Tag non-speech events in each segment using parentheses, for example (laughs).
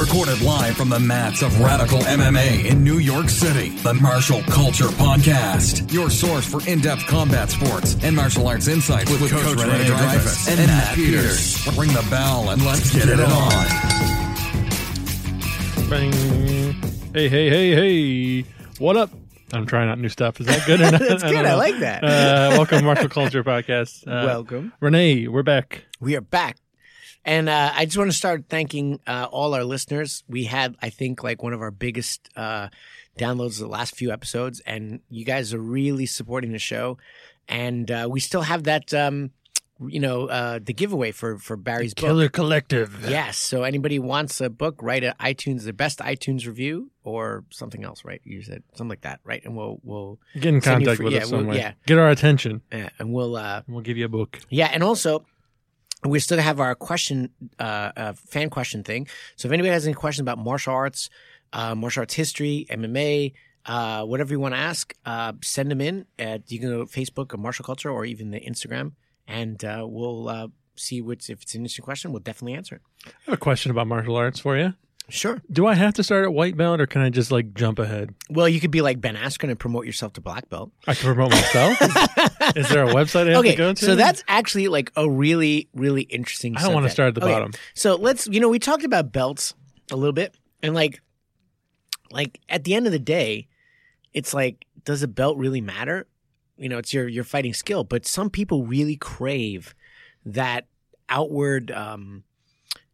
Recorded live from the mats of Radical MMA in New York City. The Martial Culture Podcast. Your source for in-depth combat sports and martial arts insights with, Coach, Rene Dreyfus and, Matt Peters. Ring the bell and let's get it on. Bang. Hey, hey, hey, hey. What up? I'm trying out new stuff. Is that good or not? (laughs) That's good. I know. like that. Uh, welcome to Martial Culture Podcast. (laughs) Uh, Welcome. Rene, we're back. We are back. And uh, I just want to start thanking uh, all our listeners. We had, I think, like one of our biggest uh, downloads the last few episodes, and you guys are really supporting the show. And uh, we still have that, um, you know, uh, the giveaway for for Barry's book. Killer Collective. Yes. So anybody wants a book, write a iTunes, the best iTunes review, or something else, right? You said something like that, right? And we'll we'll Get in contact with yeah, us we'll- some way. yeah. Get our attention. uh, and we'll uh, and We'll give you a book. Yeah, and also we still have our question, uh, uh, fan question thing. So if anybody has any questions about martial arts, uh, martial arts history, MMA, uh, whatever you want to ask, uh, send them in. At, you can go to Facebook or Martial Culture or even the Instagram, and uh, we'll uh, see which if it's an interesting question, we'll definitely answer it. I have a question about martial arts for you. Sure. Do I have to start at white belt or can I just like jump ahead? Well, you could be like Ben Askren and promote yourself to black belt. I can promote myself? (laughs) is, there a website I have okay, to go to? so that's actually like a really, really interesting. I don't want to start at the Okay, bottom. So let's, you know, we talked about belts a little bit, and like, like at the end of the day, it's like, does a belt really matter? You know, it's your your fighting skill, but some people really crave that outward, um,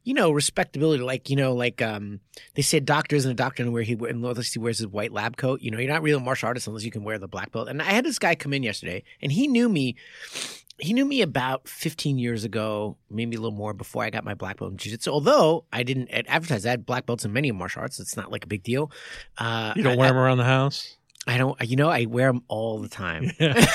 you know, respectability. Like, you know, like um, they say, a doctor isn't a doctor where he unless he wears his white lab coat. You know, you're not really a martial artist unless you can wear the black belt. And I had this guy come in yesterday, and he knew me he knew me about 15 years ago, maybe a little more before I got my black belt in jiu-jitsu. Although I didn't advertise, I had black belts in many martial arts. It's not like a big deal. Uh, You don't I, wear them around the house? I, I don't. You know, I wear them all the time. (laughs) Yeah.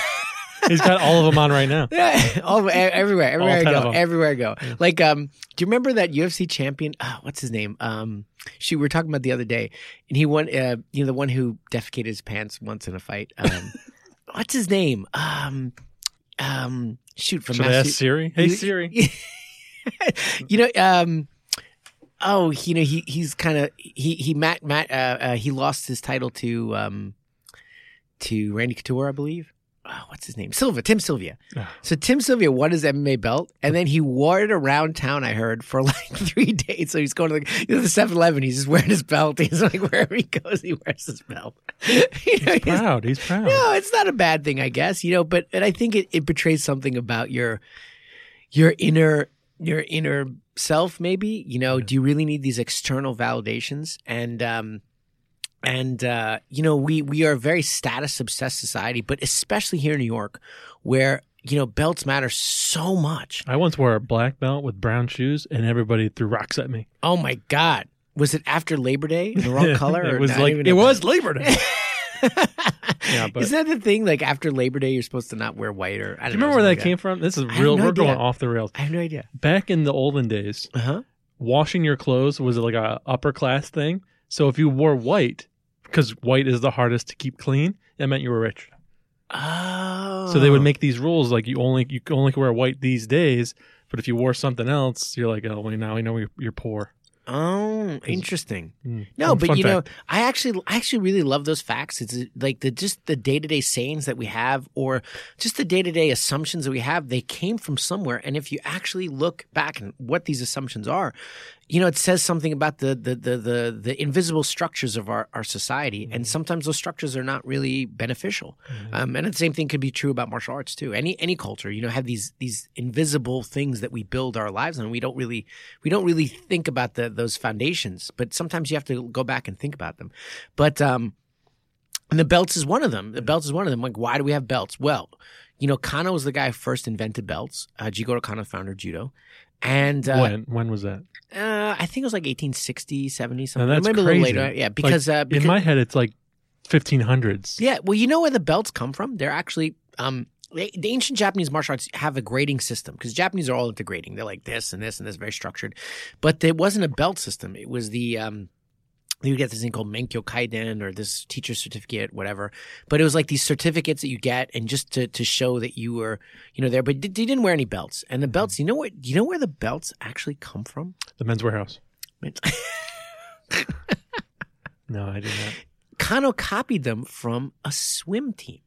He's got all of them on right now. Yeah, all everywhere, everywhere I go, everywhere I go. Like, um, do you remember that UFC champion? Uh, what's his name? Um, shoot, we were talking about the other day, and he won. Uh, you know, the one who defecated his pants once in a fight. Um, (laughs) what's his name? Um, um, shoot from Should I ask Siri? Hey Siri. (laughs) you know, um, oh, you know, he he's kind of he he Matt Matt uh, uh, he lost his title to um to Randy Couture, I believe. Oh, what's his name? Silva, Tim Sylvia. So Tim Sylvia won his MMA belt, and then he wore it around town. I heard for like (laughs) three days. So he's going to the, you know, the 7-Eleven. He's just wearing his belt. (laughs) He's like wherever he goes, he wears his belt. (laughs) you know, he's- Proud. He's proud. no, it's not a bad thing, I guess. You know, but and I think it, it betrays something about your your inner your inner self. Maybe you know, do you really need these external validations? And um, and uh, you know, we we are a very status obsessed society, but especially here in New York, where you know belts matter so much. I once wore a black belt with brown shoes, and everybody threw rocks at me. Oh my god. Was it after Labor Day, in the wrong (laughs) color? or it was like it was Labor Day. (laughs) Yeah, but- Isn't that the thing? Like after Labor Day, you're supposed to not wear white, or I Do don't you know, remember where that something came like from? This is real. no we're going off the rails. I have no idea. Back in the olden days, Uh huh. washing your clothes was like a upper class thing. So if you wore white, because white is the hardest to keep clean, that meant you were rich. Oh. So they would make these rules like you only you can only wear white these days. But if you wore something else, you're like, oh, well, now we know you're, you're poor. Oh, interesting. Mm. No, Fun- but fun you know. I actually, I actually really love those facts. It's like the just the day to day sayings that we have, or just the day to day assumptions that we have. They came from somewhere, and if you actually look back and what these assumptions are, you know, it says something about the the the the, the invisible structures of our our society, and sometimes those structures are not really beneficial. Um, and the same thing could be true about martial arts too. Any any culture, you know, have these these invisible things that we build our lives on. We don't really we don't really think about the those foundations, but sometimes you have to go back and think about them. But um, and the belts is one of them. The belts is one of them. Like, why do we have belts? Well, you know, Kano was the guy who first invented belts. Uh, Jigoro Kano founded judo, and uh, when when was that? uh, I think it was like 1860, 70, something. that's Maybe a little crazy. later. Yeah, because uh, because In my head, it's like 1500s. yeah, well, you know where the belts come from? They're actually um they- the ancient Japanese martial arts have a grading system because Japanese are all into grading. They're like this and this and this, very structured. But there wasn't a belt system. It was the um you get this thing called Menkyo Kaiden or this teacher certificate, whatever. But it was like these certificates that you get, and just to, to show that you were, you know, there. But you didn't wear any belts. And the belts, you know what? You know where the belts actually come from? The men's warehouse. (laughs) No, I did not. Kano copied them from a swim team.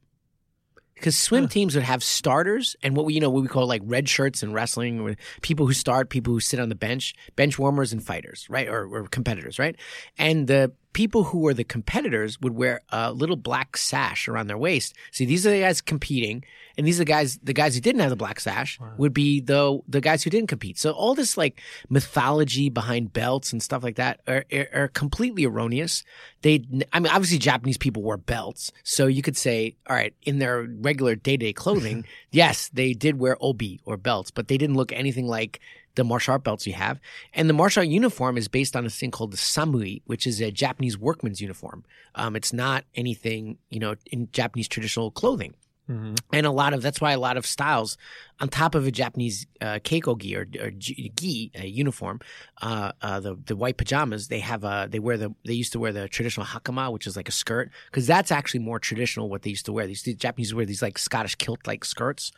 Because swim Huh. teams would have starters and what we you know what we call like red shirts in wrestling, people who start, people who sit on the bench, bench warmers and fighters, right, or, or competitors, right. And the people who were the competitors would wear a little black sash around their waist. See, these are the guys competing, and these are the guys the guys who didn't have the black sash Wow. would be the the guys who didn't compete. So all this like mythology behind belts and stuff like that are are, are completely erroneous. They, I mean, obviously Japanese people wore belts, so you could say, all right, in their regular day to day clothing, (laughs) yes, they did wear obi or belts, but they didn't look anything like the martial art belts you have. And the martial art uniform is based on a thing called the samue, which is a Japanese workman's uniform. Um, it's not anything, you know, in Japanese traditional clothing Mhm. and a lot of that's why a lot of styles on top of a Japanese uh, keiko gi or, or gi, uniform, uh, uh, the the white pajamas they have a they wear the they used to wear the traditional hakama which is like a skirt because that's actually more traditional what they used to wear. These the Japanese wear these like Scottish kilt like skirts,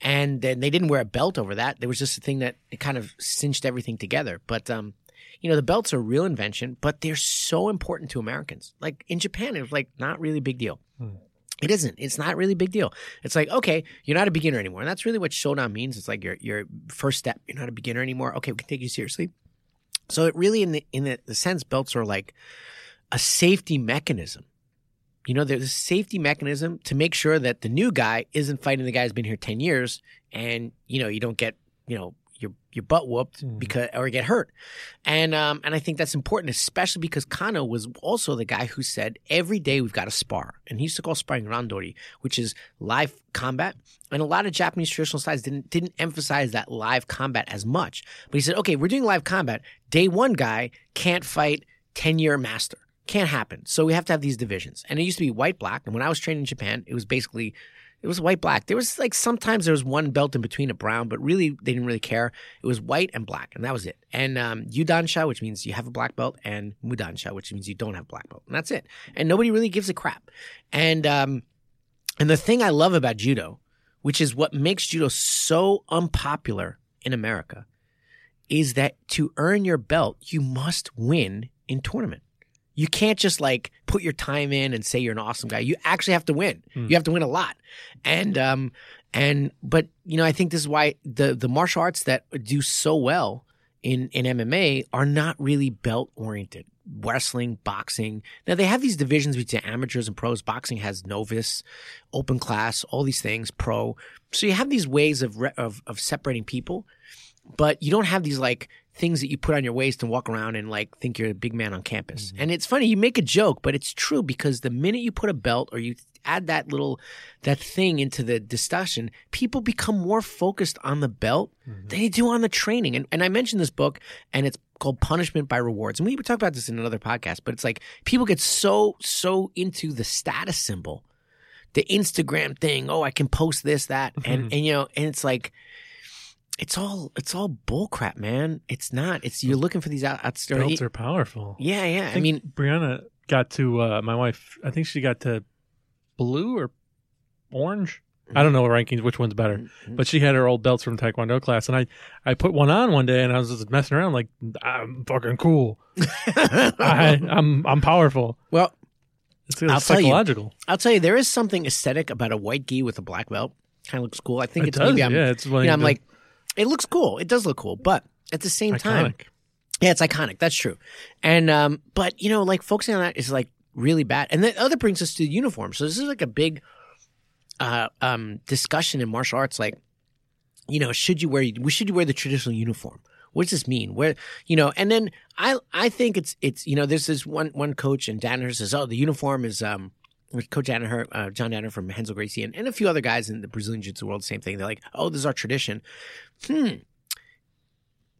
and then they didn't wear a belt over that. There was just a thing that it kind of cinched everything together. But um, you know the belts are a real invention, but they're so important to Americans. Like in Japan, it was like not really a big deal. It isn't. It's not really a big deal. It's like, okay, you're not a beginner anymore. And that's really what Shodan means. It's like your your first step. You're not a beginner anymore. Okay, we can take you seriously. So it really in the in the, the sense belts are like a safety mechanism. You know, there's a safety mechanism to make sure that the new guy isn't fighting the guy who's been here ten years and you know, you don't get, you know, your your butt whooped Mhm. because or get hurt. And um and I think that's important, especially because Kano was also the guy who said every day we've got to spar. And he used to call sparring randori, which is live combat. And a lot of Japanese traditional styles didn't didn't emphasize that live combat as much. But he said, okay, we're doing live combat. Day one guy can't fight ten year master. Can't happen. So we have to have these divisions. And it used to be white black. And when I was training in Japan, it was basically it was white black. There was like sometimes there was one belt in between a brown, but really they didn't really care. It was white and black, and that was it. And um, Yudansha, which means you have a black belt, and Mudansha, which means you don't have a black belt, and that's it. And nobody really gives a crap. And um, and the thing I love about judo, which is what makes judo so unpopular in America, is that to earn your belt, you must win in tournament. You can't just like put your time in and say you're an awesome guy. You actually have to win. Hmm. You have to win a lot. And um and but you know I think this is why the the martial arts that do so well in in MMA are not really belt oriented. Wrestling, boxing. Now they have these divisions between amateurs and pros. Boxing has novice, open class, all these things, pro. So you have these ways of re- of of separating people, but you don't have these like things that you put on your waist and walk around and like think you're a big man on campus. Mm-hmm. And it's funny, you make a joke, but it's true because the minute you put a belt or you add that little that thing into the discussion, people become more focused on the belt mm-hmm. than they do on the training. And and I mentioned this book and it's called Punishment by Rewards. And we talked about this in another podcast, but it's like people get so so into the status symbol the Instagram thing. Oh, I can post this, that, and mm-hmm. and you know, and it's like, it's all it's all bullcrap, man. It's not. It's you're looking for these out. out Belts are powerful. yeah, yeah. I, think mean, Brianna got to uh, my wife. I think she got to blue or orange. I don't know the rankings which one's better, Mm-hmm. but she had her old belts from Taekwondo class, and I I put one on one day, and I was just messing around like I'm fucking cool. (laughs) I, I'm I'm powerful. well, It's, I'll it's tell you. psychological. I'll tell you, there is something aesthetic about a white gi with a black belt. Kind of looks cool. I think It it's does, maybe I'm, yeah. It's you know, I'm like, it looks cool. It does look cool, but at the same time. Yeah, it's iconic. That's true. And um, but you know, like focusing on that is like really bad. And the other brings us to the uniform. So this is like a big uh um discussion in martial arts. Like, you know, should you wear we should you wear the traditional uniform? What does this mean? Where you know? And then I I think it's it's you know there's this one one coach and Danaher says oh the uniform is um Coach Danaher, uh, John Danaher from Renzo Gracie, and, and a few other guys in the Brazilian Jiu-Jitsu world, same thing. They're like, oh, this is our tradition. Hmm.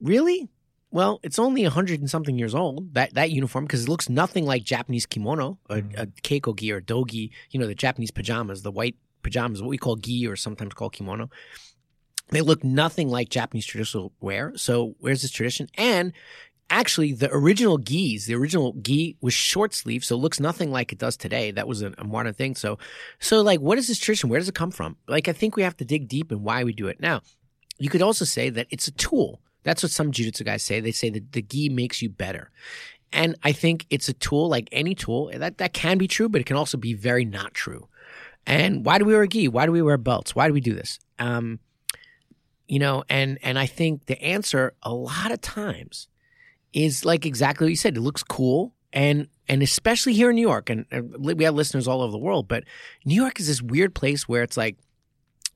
Really? Well, it's only a hundred and something years old. That that uniform because it looks nothing like Japanese kimono, a, a keiko gi or dogi. You know the Japanese pajamas, the white pajamas, what we call gi or sometimes call kimono. They look nothing like Japanese traditional wear. So where's this tradition? And actually, the original gis, the original gi was short sleeve, so it looks nothing like it does today. That was a, modern thing. So, so like, what is this tradition? Where does it come from? Like, I think we have to dig deep in why we do it. Now, you could also say that it's a tool. That's what some jiu-jitsu guys say. They say that the gi makes you better. And I think it's a tool like any tool that that can be true, but it can also be very not true. And why do we wear a gi? Why do we wear belts? Why do we do this? Um, you know, and and I think the answer a lot of times is like exactly what you said. It looks cool, and and especially here in New York, and, and we have listeners all over the world, but New York is this weird place where it's like,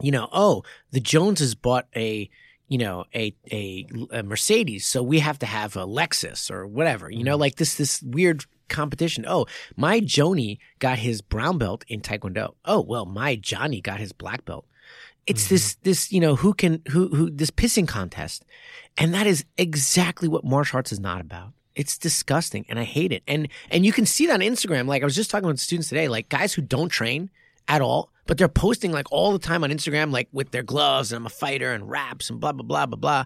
you know, oh, the Joneses bought a you know a, a a Mercedes, so we have to have a Lexus or whatever. You know, mm-hmm. like this this weird competition. Oh, my Joni got his brown belt in Taekwondo. Oh, well, my Johnny got his black belt. It's mm-hmm. this this you know who can who who this pissing contest, and that is exactly what martial arts is not about. It's disgusting, and I hate it. And and you can see that on Instagram. Like I was just talking with students today, like guys who don't train at all, but they're posting like all the time on Instagram, like with their gloves and I'm a fighter and raps and blah blah blah blah blah.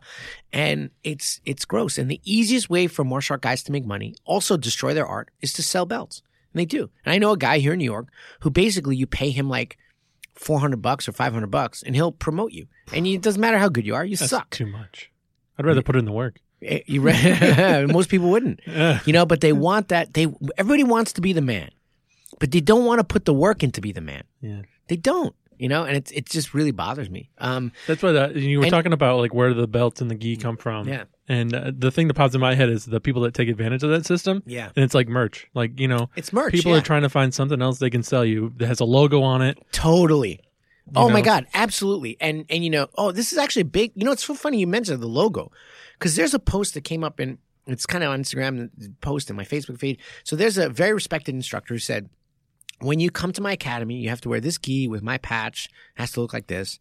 And it's it's gross. And the easiest way for martial art guys to make money, also destroy their art, is to sell belts. And they do. And I know a guy here in New York who basically you pay him like 400 bucks or 500 bucks and he'll promote you. And it doesn't matter how good you are, you That's suck. too much. I'd rather put in the work. Eh, You re- (laughs) most people wouldn't. You know, but they want that they everybody wants to be the man. But they don't want to put the work in to be the man. Yeah. They don't. You know, and it it just really bothers me. Um That's why that you were And- talking about like where the belts and the gi come from. Yeah. And uh, the thing that pops in my head is the people that take advantage of that system. Yeah. And it's like merch. Like, you know, it's merch. people yeah. are trying to find something else they can sell you that has a logo on it. Totally. Oh my god, absolutely. And and you know, oh, this is actually a big. You know, it's so funny you mentioned the logo because there's a post that came up in. It's kind of on Instagram post in my Facebook feed. So there's a very respected instructor who said, when you come to my academy, you have to wear this gi with my patch. It has to look like this.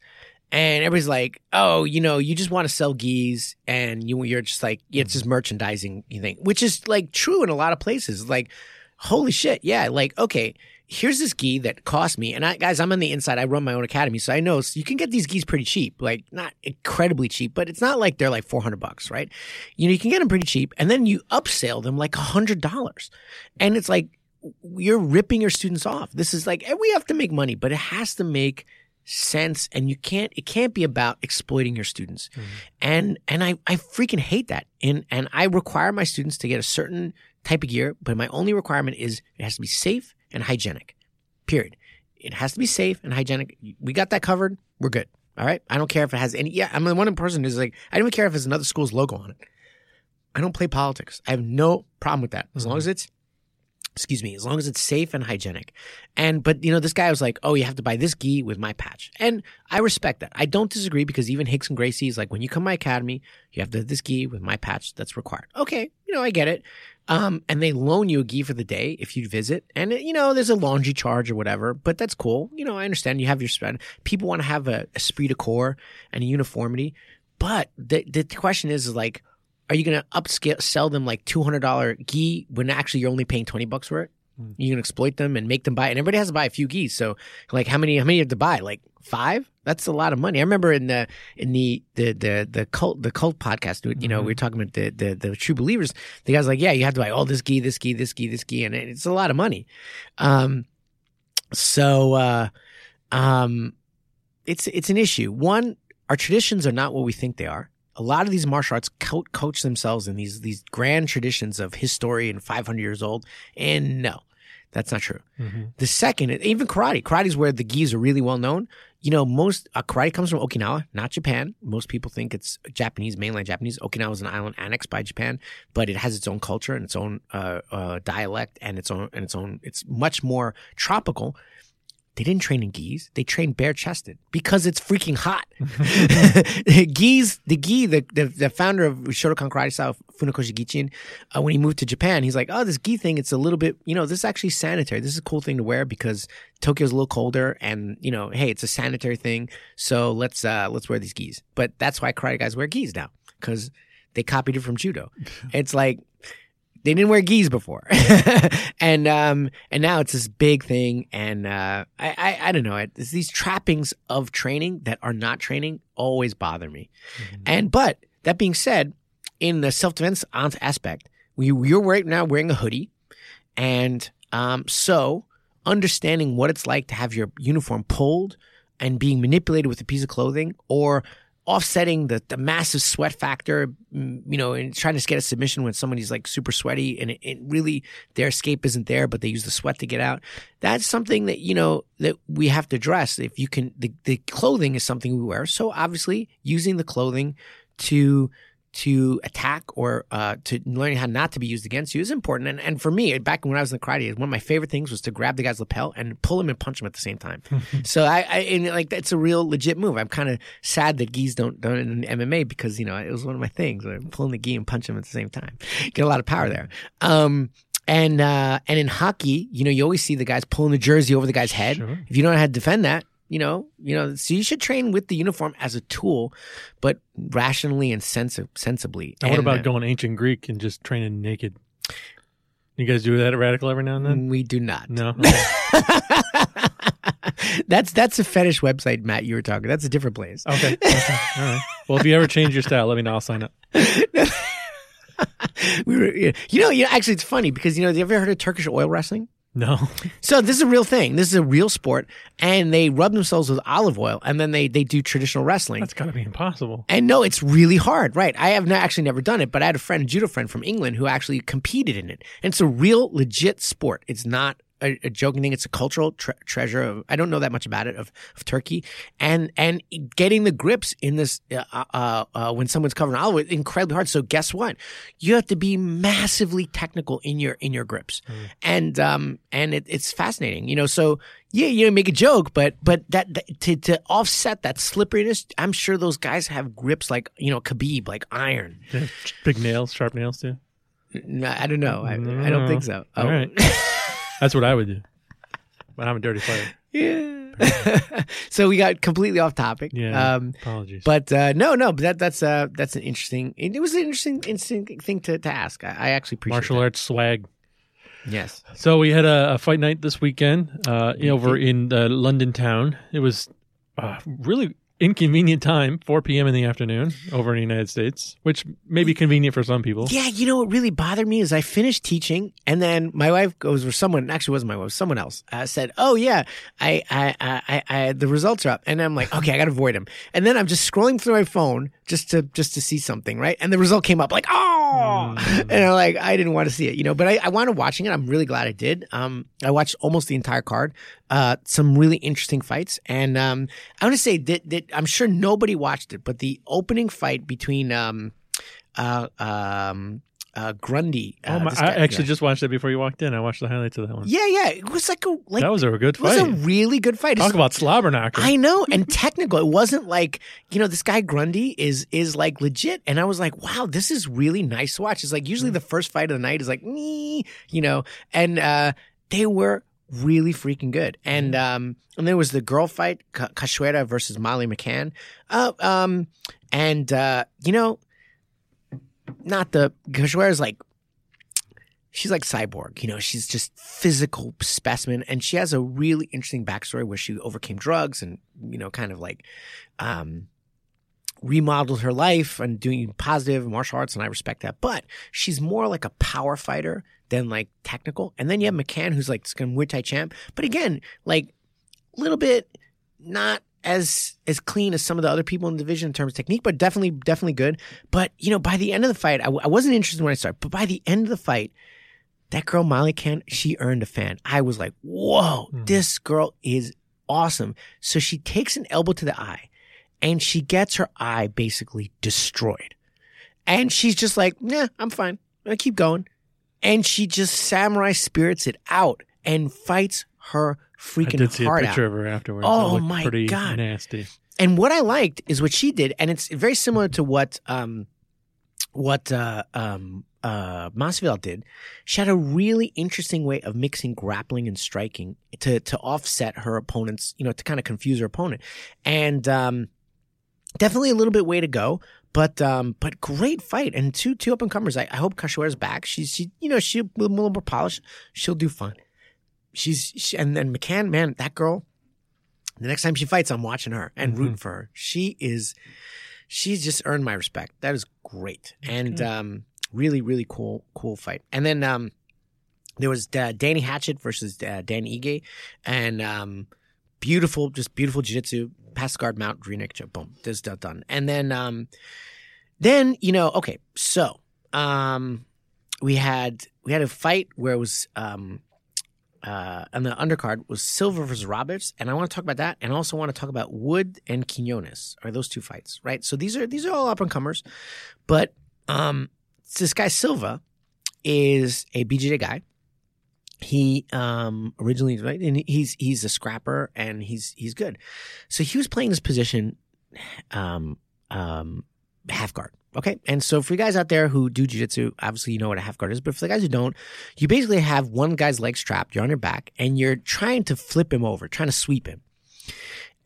And everybody's like, oh, you know, you just want to sell gis and you, you're just like, it's just mm-hmm. merchandising, you think, which is like true in a lot of places. Like, holy shit. Yeah. Like, okay, here's this gi that cost me. And I, guys, I'm on the inside. I run my own academy. So I know so you can get these gis pretty cheap, like not incredibly cheap, but it's not like they're like 400 bucks, right? You know, you can get them pretty cheap and then you upsell them like a hundred dollars. And it's like, you're ripping your students off. This is like, and we have to make money, but it has to make sense and you can't it can't be about exploiting your students. Mm-hmm. And and i i freaking hate that. And and i require my students to get a certain type of gear but my only requirement is it has to be safe and hygienic period. It has to be safe and hygienic. We got that covered. We're good. All right? I don't care if it has any yeah i'm the one person who's like i don't even care if it's another school's logo on it. I don't play politics. I have no problem with that. As long mm-hmm. as it's excuse me, as long as it's safe and hygienic. And but you know, this guy was like, "Oh, you have to buy this gi with my patch," and I respect that. I don't disagree because even Rickson Gracie is like, when you come to my academy, you have to have this gi with my patch. That's required. Okay, you know, I get it. Um, and they loan you a gi for the day if you visit, and you know, there's a laundry charge or whatever, but that's cool. You know, I understand you have your spend. People want to have a esprit de corps and a uniformity, but the the question is, is like are you going to upscale sell them like $200 gi when actually you're only paying 20 bucks for it? You can exploit them and make them buy it and everybody has to buy a few gis so like how many how many have to buy? Like five? That's a lot of money. I remember in the in the the the, the cult the cult podcast you know we were talking about the, the the true believers. The guy's like yeah you have to buy all this gi this gi this gi this gi and it's a lot of money. Um so uh um it's it's an issue. One our traditions are not what we think they are a lot of these martial arts co- coach themselves in these these grand traditions of history and 500 years old and no that's not true. The second even karate karate is where the gis are really well known. You know most uh, karate comes from okinawa not japan. Most people think it's japanese mainland japanese. Okinawa is an island annexed by japan but it has its own culture and its own uh, uh, dialect and its own and its own it's much more tropical they didn't train in gis. They trained bare chested because it's freaking hot. (laughs) gis, the gi, the, the, the founder of Shotokan Karate style, Funakoshi Gichin, uh, when he moved to Japan, he's like, oh, this gi thing, it's a little bit, you know, this is actually sanitary. This is a cool thing to wear because Tokyo's a little colder and, you know, hey, it's a sanitary thing. So let's, uh, let's wear these gis. But that's why karate guys wear gis now because they copied it from judo. (laughs) It's like, they didn't wear gis before, (laughs) and um, and now it's this big thing, and uh, I, I I don't know, it's these trappings of training that are not training always bother me, and but that being said, in the self defense aspect, we you're right now wearing a hoodie, and um, so understanding what it's like to have your uniform pulled and being manipulated with a piece of clothing, or offsetting the the massive sweat factor, you know, and trying to get a submission when somebody's like super sweaty and it, it really their escape isn't there, but they use the sweat to get out. That's something that you know that we have to address. If you can, the, the clothing is something we wear, so obviously using the clothing to to attack or uh, to learning how not to be used against you is important. And, and for me, back when I was in the karate, one of my favorite things was to grab the guy's lapel and pull him and punch him at the same time. (laughs) so I, I and like that's a real legit move. I'm kind of sad that gis don't don't in MMA because you know it was one of my things. Like pulling the gi and punch him at the same time, get a lot of power there. Um, and uh, and in hockey, you know, you always see the guys pulling the jersey over the guy's head. Sure. If you don't know how to defend that, you know, you know, so you should train with the uniform as a tool, but rationally and sensi- sensibly. And what And, about uh, going ancient Greek and just training naked? You guys do that at Radical every now and then? We do not. No. (laughs) Okay. that's that's a fetish website, Matt. You were talking. That's a different place. okay. okay. All right. Well, if you ever change your style, let me know. I'll sign up. (laughs) we were, you know, you know, actually, it's funny because you know, have you ever heard of Turkish oil wrestling? No. So this is a real thing. This is a real sport, and they rub themselves with olive oil, and then they they do traditional wrestling. That's got to be impossible. And no, it's really hard, right? I have not, actually never done it, but I had a friend, a judo friend from England, who actually competed in it, and it's a real legit sport. It's not a, a joking thing. It's a cultural tre- treasure. Of, I don't know that much about it of, of Turkey, and and getting the grips in this uh, uh, uh, when someone's covering olive incredibly hard. So guess what? You have to be massively technical in your in your grips, and um and it, it's fascinating, you know. So yeah, you know, make a joke, but but that, that to to offset that slipperiness, I'm sure those guys have grips like you know Khabib, like iron. Yeah, (laughs) Big nails, sharp nails too. No, I don't know. I, I don't think so. All Oh. right. (laughs) That's what I would do. But I'm a dirty fighter. yeah. (laughs) so we got completely off topic. Yeah. Um, Apologies. but uh, no, no, but that that's uh that's an interesting. It was an interesting, interesting thing to, to ask. I, I actually appreciate martial that. arts swag. Yes. So we had a, a fight night this weekend uh, over in uh, London town. It was uh, really inconvenient time, 4 p.m. in the afternoon over in the United States, which may be convenient for some people. Yeah, you know what really bothered me is I finished teaching, and then my wife goes, or someone actually wasn't my wife, someone else uh, said, "Oh yeah, I, I, I, I, the results are up," and I'm like, "Okay, I got to avoid them." And then I'm just scrolling through my phone just to just to see something, right? And the result came up, like, "Oh," and I'm like, I didn't want to see it, you know, but I, I wanted watching it. I'm really glad I did. Um, I watched almost the entire card. Uh, some really interesting fights, and um, I want to say that that I'm sure nobody watched it, but the opening fight between um uh, um, uh, Grundy. Uh, Oh my, I actually just watched that before you walked in. I watched the highlights of that one. yeah, yeah. It was like a like that was a good fight. it was a really good fight. Talk It's- about slobber knocker. I know, (laughs) and technical. It wasn't like you know this guy Grundy is is like legit, and I was like, wow, this is really nice to watch. It's like usually the first fight of the night is like me, you know, and uh, they were really freaking good. And um, and there was the girl fight, Cachoeira versus Molly McCann. Uh, um, and uh, you know, not the Cachoeira's like she's like cyborg you know? She's just physical specimen. And she has a really interesting backstory where she overcame drugs and you know kind of like um remodeled her life and doing positive martial arts and i respect that. But she's more like a power fighter than like technical. And then you have mccann who's like kind of muay thai champ. But again like a little bit not as as clean as some of the other people in the division in terms of technique, but definitely definitely good. But you know, by the end of the fight, I, w- I wasn't interested when I started, but by the end of the fight, that girl Molly Can she earned a fan. I was like, whoa, hmm. this girl is awesome. So she takes an elbow to the eye, and she gets her eye basically destroyed, and she's just like, nah, I'm fine. I keep going, and she just samurai spirits it out and fights her I freaking did see a heart out. picture of her afterwards. Oh my pretty God. nasty. And what I liked is what she did, and it's very similar to what um, what uh, um, uh, Masvidal did. She had a really interesting way of mixing grappling and striking to to offset her opponent's, you know, to kind of confuse her opponent, and um, definitely a little bit way to go. But um, but great fight and two two up and comers. I, I hope Cachoeira's back. She's she you know she a little more polished. She'll do fine. She's she, and then McCann, man, that girl. The next time she fights, I'm watching her and rooting for her. She is, she's just earned my respect. That is great and um, really, really cool, cool fight. And then um, there was uh, Danny Hatchett versus uh, Dan Ige, and um, beautiful, just beautiful jiu-jitsu. Pass guard mount, naked boom, this is done. And then, um, then you know, okay, so um, we had we had a fight where it was um, uh, on the undercard was Silva versus Roberts, and I want to talk about that, and also want to talk about Wood and Quinones. Are those two fights, right? So these are these are all up and comers, but um, this guy Silva is a BJJ guy. He um, originally right, and he's he's a scrapper and he's he's good. So he was playing this position, um, um, half guard. Okay. And so for you guys out there who do jiu-jitsu, obviously you know what a half guard is, but for the guys who don't, you basically have one guy's leg strapped, you're on your back, and you're trying to flip him over, trying to sweep him.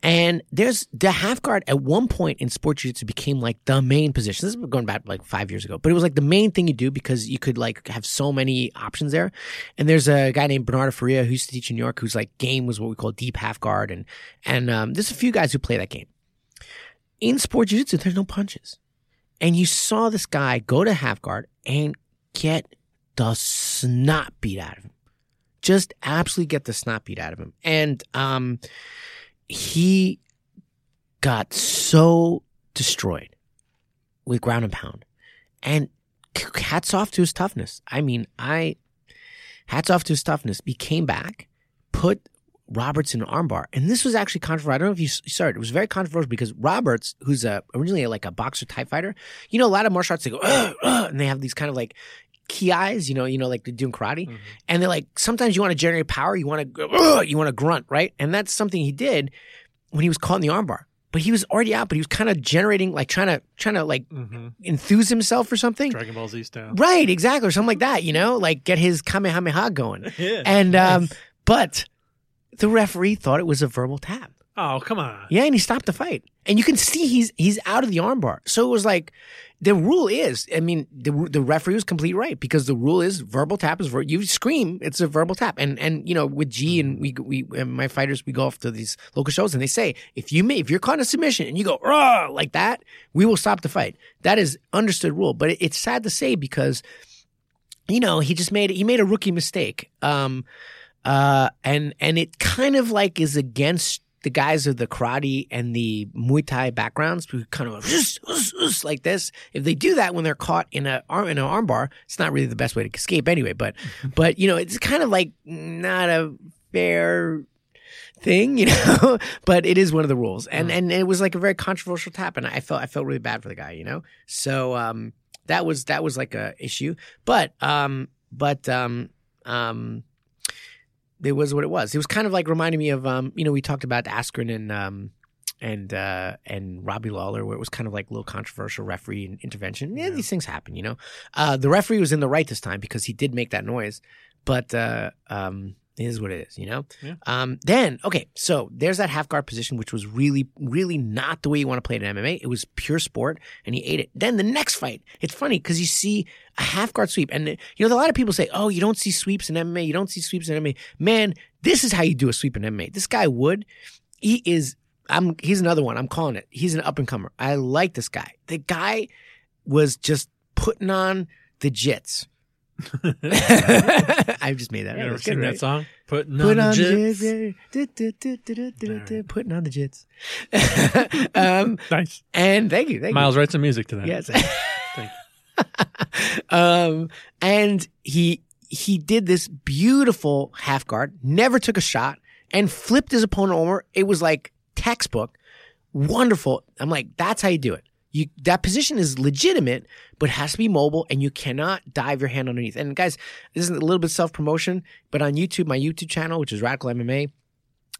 And there's the half guard at one point in sports jiu-jitsu became like the main position. This is going back like five years ago, but it was like the main thing you do because you could like have so many options there. And there's a guy named Bernardo Faria who used to teach in New York who's like game was what we call deep half guard. And, and, um, there's a few guys who play that game. In sports jiu-jitsu, there's no punches. And you saw this guy go to half guard and get the snot beat out of him. Just absolutely get the snot beat out of him. And, um, he got so destroyed with ground and pound. And hats off to his toughness. I mean, I hats off to his toughness. He came back, put Roberts in an armbar, and this was actually controversial. I don't know if you saw it. It was very controversial because Roberts, who's a originally like a boxer type fighter, you know, a lot of martial arts they go "Ugh, ugh," and they have these kind of like kiais, you know, you know, like they're doing karate, Mhm. and they're like sometimes you want to generate power, you want to go, you want to grunt, right? And that's something he did when he was caught in the armbar. But he was already out, but he was kind of generating, like trying to trying to like Mm-hmm. enthuse himself or something. Dragon Ball Z style. Right, exactly, or something like that, you know, like get his kamehameha going. (laughs) Yeah. And um, but the referee thought it was a verbal tap. oh, come on. Yeah, and he stopped the fight. And you can see he's he's out of the armbar. So it was like the rule is, I mean, the the referee was completely right because the rule is verbal tap is ver- you scream, it's a verbal tap. And and you know with G and we we and my fighters we go off to these local shows and they say if you may if you're caught in a submission and you go like that, we will stop the fight. That is understood rule. But it, it's sad to say because you know he just made he made a rookie mistake. Um, uh, and and it kind of like is against the guys of the karate and the Muay Thai backgrounds who kind of like this. If they do that when they're caught in a arm in an armbar, it's not really the best way to escape anyway. But (laughs) but you know it's kind of like not a fair thing, (laughs) you know. but it is one of the rules, and and it was like a very controversial tap, and I felt I felt really bad for the guy, you know. So um, that was that was like a issue, but um, but um, um it was what it was. It was kind of like reminding me of um, you know, we talked about Askren and um and uh and Robbie Lawler where it was kind of like a little controversial referee intervention. Yeah, Yeah. these things happen, you know. Uh the referee was in the right this time because he did make that noise. But uh um it is what it is, you know? Yeah. Um then okay, so there's that half guard position which was really, really not the way you want to play it in MMA. It was pure sport and he ate it. Then the next fight, it's funny because you see a half guard sweep. And you know, a lot of people say, Oh, you don't see sweeps in MMA, you don't see sweeps in MMA. Man, this is how you do a sweep in MMA. This guy Wood, he is I'm he's another one. I'm calling it. He's an up and comer. I like this guy. The guy was just putting on the jits. (laughs) I just made that. You ever sing right? that song? Putting Put on, on the jits. Putting on the jits. (laughs) (laughs) um, Nice. and thank you, thank Miles, write some music to that. Yes. Thank um, and he he did this beautiful half guard, never took a shot, and flipped his opponent over. It was like textbook, wonderful. I'm like, that's how you do it. You that position is legitimate, but has to be mobile, and you cannot dive your hand underneath. And guys, this is a little bit self promotion, but on YouTube, my YouTube channel, which is Radical MMA.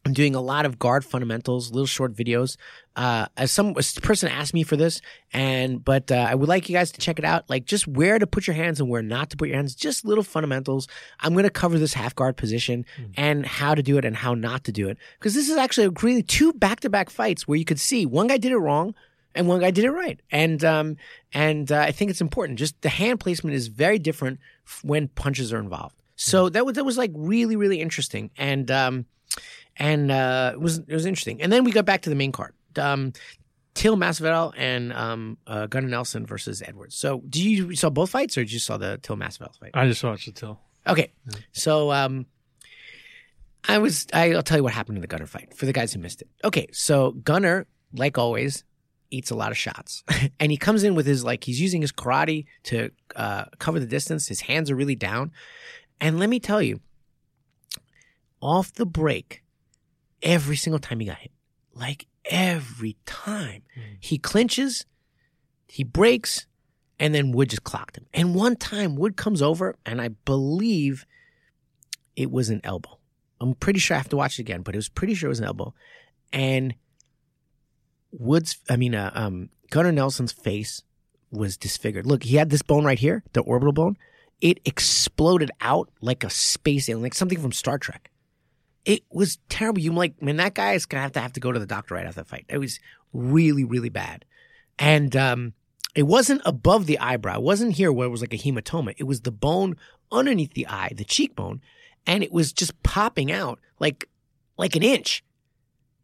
I'm doing a lot of guard fundamentals, little short videos. Uh, as some a person asked me for this, and but uh, I would like you guys to check it out. Like just where to put your hands and where not to put your hands. Just little fundamentals. I'm going to cover this half guard position and how to do it and how not to do it because this is actually really two back to back fights where you could see one guy did it wrong and one guy did it right. And um, and uh, I think it's important. Just the hand placement is very different f- when punches are involved. So that was that was like really really interesting. And um, and uh, it was it was interesting. And then we got back to the main card. Um, Till Masvidal and um, uh, Gunnar Nelson versus Edwards. So, do you, you saw both fights, or did you saw the Till Masvidal fight? I just watched the till. Okay, so um, I was. I, I'll tell you what happened in the Gunnar fight for the guys who missed it. Okay, so Gunnar, like always, eats a lot of shots, (laughs) and he comes in with his like he's using his karate to uh, cover the distance. His hands are really down, and let me tell you, off the break, every single time he got hit, like every time, he clinches, he breaks, and then Wood just clocked him. And one time, Wood comes over, and I believe it was an elbow. I'm pretty sure I have to watch it again, but it was pretty sure it was an elbow. And Woods, I mean, uh, um, Gunnar Nelson's face was disfigured. Look, he had this bone right here, the orbital bone. It exploded out like a space alien, like something from Star Trek. It was terrible. You like, man, that guy is gonna have to have to go to the doctor right after the fight. It was really, really bad. And um, it wasn't above the eyebrow. It wasn't here where it was like a hematoma. It was the bone underneath the eye, the cheekbone, and it was just popping out like like an inch.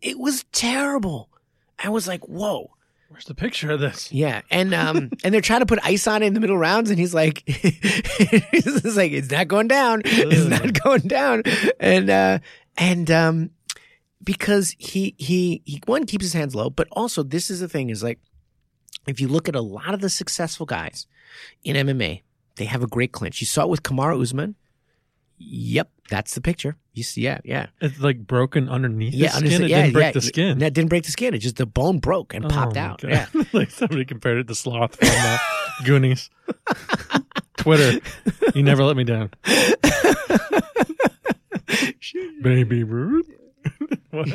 It was terrible. I was like, whoa. Where's the picture of this? Yeah, and um, (laughs) and they're trying to put ice on it in the middle rounds, and he's like, (laughs) he's like, it's not going down, it's not going down, and uh, and um, because he he he one keeps his hands low, but also this is the thing is like, if you look at a lot of the successful guys in MMA, they have a great clinch. You saw it with Kamaru Usman. Yep, that's the picture. You see, yeah, yeah. It's like broken underneath Yeah, the skin. It yeah, didn't break yeah. the skin. That didn't break the skin. It just the bone broke and Oh popped out. God. Yeah. (laughs) like somebody compared it to Sloth from uh, (laughs) Goonies. Twitter. You never let me down. (laughs) Baby Ruth. what?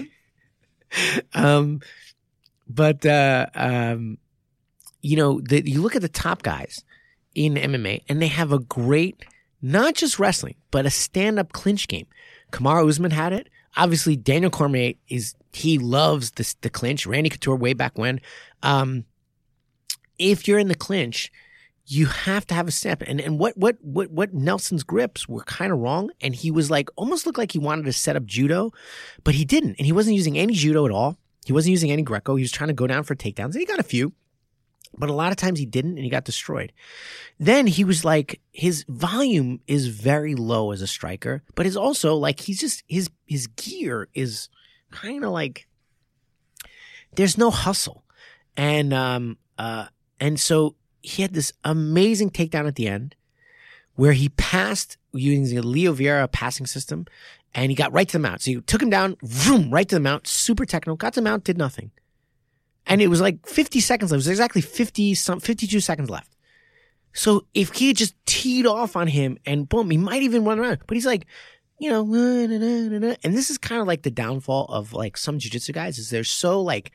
Um, but uh, um, you know, the, you look at the top guys in MMA, and they have a great, not just wrestling, but a stand-up clinch game. Kamaru Usman had it. Obviously, Daniel Cormier is he loves the the clinch. Randy Couture way back when. Um, if you're in the clinch, you have to have a step. And and what what what what Nelson's grips were kind of wrong, and he was like almost looked like he wanted to set up judo, but he didn't, and he wasn't using any judo at all. He wasn't using any Greco. He was trying to go down for takedowns, and he got a few, but a lot of times he didn't, and he got destroyed. Then he was like, his volume is very low as a striker, but it's also like he's just his his gear is kind of like there's no hustle, and um uh and so he had this amazing takedown at the end where he passed using the Leo Vieira passing system and he got right to the mount. So you took him down, vroom, right to the mount, super technical, got to the mount, did nothing. And it was like 50 seconds left. It was exactly 50 some 52 seconds left. So if he had just teed off on him and boom, he might even run around. But he's like, you know, na, na, na, na, na. and this is kind of like the downfall of like some jujitsu guys is they're so like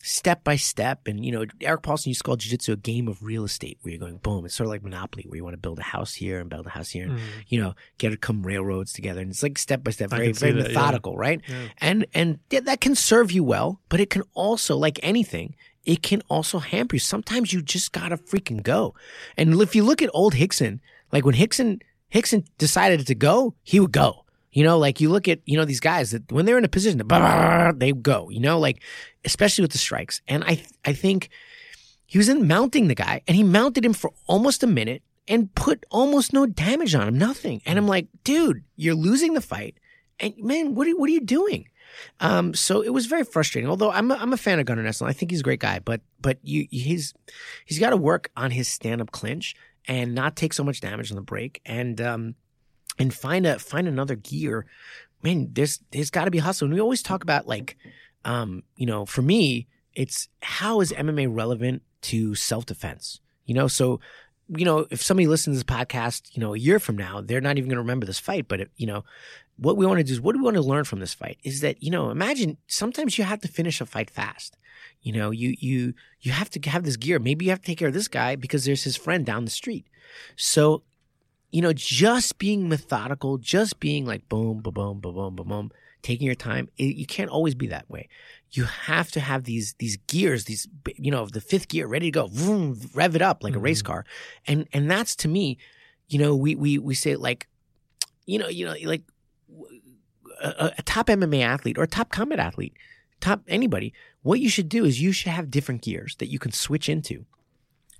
step by step. And, you know, Erik Paulson used to call jiu-jitsu a game of real estate where you're going, boom. It's sort of like Monopoly where you want to build a house here and build a house here and, you know, get it come railroads together. And it's like step by step, very, very that, yeah. methodical, right? Yeah. And, and yeah, that can serve you well, but it can also, like anything, it can also hamper you. Sometimes you just gotta freaking go. And if you look at old Rickson, like when Rickson, Rickson decided to go, he would go. You know, like you look at, you know, these guys that when they're in a position, they go, you know, like, especially with the strikes. And I, I think he was in mounting the guy and he mounted him for almost a minute and put almost no damage on him, nothing. And I'm like, dude, you're losing the fight. And man, what are, what are you doing? Um, so it was very frustrating. Although I'm a, I'm a fan of Gunnar Nelson, I think he's a great guy. But but you he's he's got to work on his stand up clinch and not take so much damage on the break and um and find a find another gear. Man, there's there's got to be hustle. And we always talk about like um you know for me it's how is MMA relevant to self defense? You know, so you know if somebody listens to this podcast, you know, a year from now, they're not even going to remember this fight. But it, you know, what we want to do is what do we want to learn from this fight is that you know imagine sometimes you have to finish a fight fast you know you you you have to have this gear maybe you have to take care of this guy because there's his friend down the street so you know just being methodical just being like boom boom boom boom boom boom boom taking your time it, you can't always be that way. You have to have these these gears these you know the fifth gear ready to go vroom, rev it up like a race mm-hmm. car. And and that's to me you know we we we say like you know you know like a, a top MMA athlete or a top combat athlete, top anybody, what you should do is you should have different gears that you can switch into.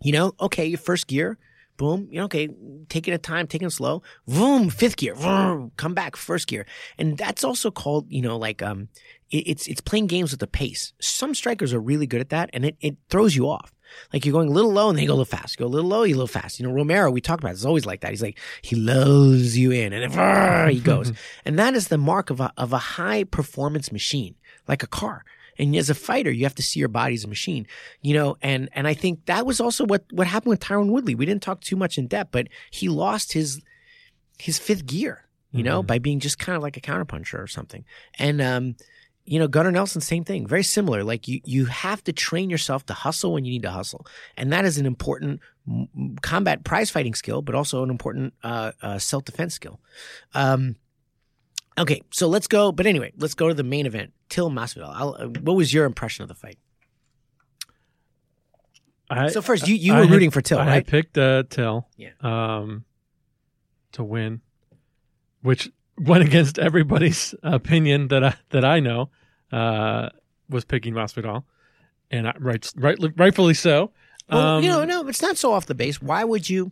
You know, okay, your first gear, boom, you know, okay, taking a time, taking it slow, boom, fifth gear, vroom, come back, first gear. And that's also called, you know, like, um, it, it's, it's playing games with the pace. Some strikers are really good at that and it, it throws you off. Like you're going a little low and then you go a little fast. You go a little low, you go a little fast. You know, Romero, we talked about, it's always like that. He's like, he lows you in and then he goes. (laughs) and that is the mark of a, of a high performance machine, like a car. And as a fighter, you have to see your body as a machine, you know. And and I think that was also what what happened with Tyron Woodley. We didn't talk too much in depth, but he lost his his fifth gear, you know, by being just kind of like a counterpuncher or something. And um, you know, Gunnar Nelson, same thing, very similar. Like you you have to train yourself to hustle when you need to hustle, and that is an important combat prize fighting skill, but also an important uh, uh, self defense skill. Um, Okay, so let's go. But anyway, let's go to the main event. Till Masvidal. I'll, uh, what was your impression of the fight? I, So first, you you I were had- rooting for Till, I right? picked uh, Till. Yeah. Um, to win, which went (laughs) against everybody's opinion that I that I know. Uh, was picking Masvidal, and I, right, right, rightfully so. well, Um, you know, no, it's not so off the base. Why would you?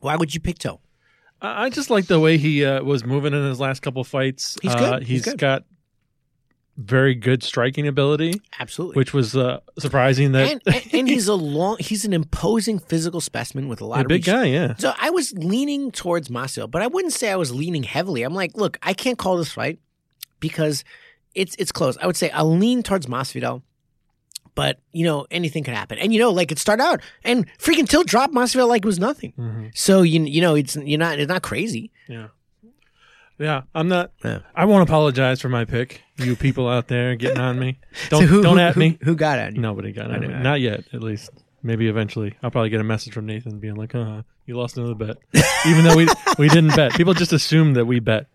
Why would you pick Till? I I just like the way he uh, was moving in his last couple fights. He's Uh, good. He's he's good. got very good striking ability, Absolutely. which was uh, surprising that and, and and he's (laughs) a long. He's an imposing physical specimen with a lot a of big reach. guy. Yeah, So I was leaning towards Masvidal, but I wouldn't say I was leaning heavily. I'm like, look, I can't call this fight because it's it's close. I would say I'll lean towards Masvidal, but you know anything could happen. And you know, like it started out and freaking Till dropped Masvidal like it was nothing. Mhm. So you you know it's you're not it's not crazy. yeah, yeah. I'm not. Yeah. I won't apologize for my pick. You people out there getting on me. (laughs) Don't So who, don't who, at who- me. Who got at you? Nobody got at me. Not yet, at least. Maybe eventually. I'll probably get a message from Nathan being like, "Uh, you lost another bet," (laughs) even though we we didn't bet. People just assume that we bet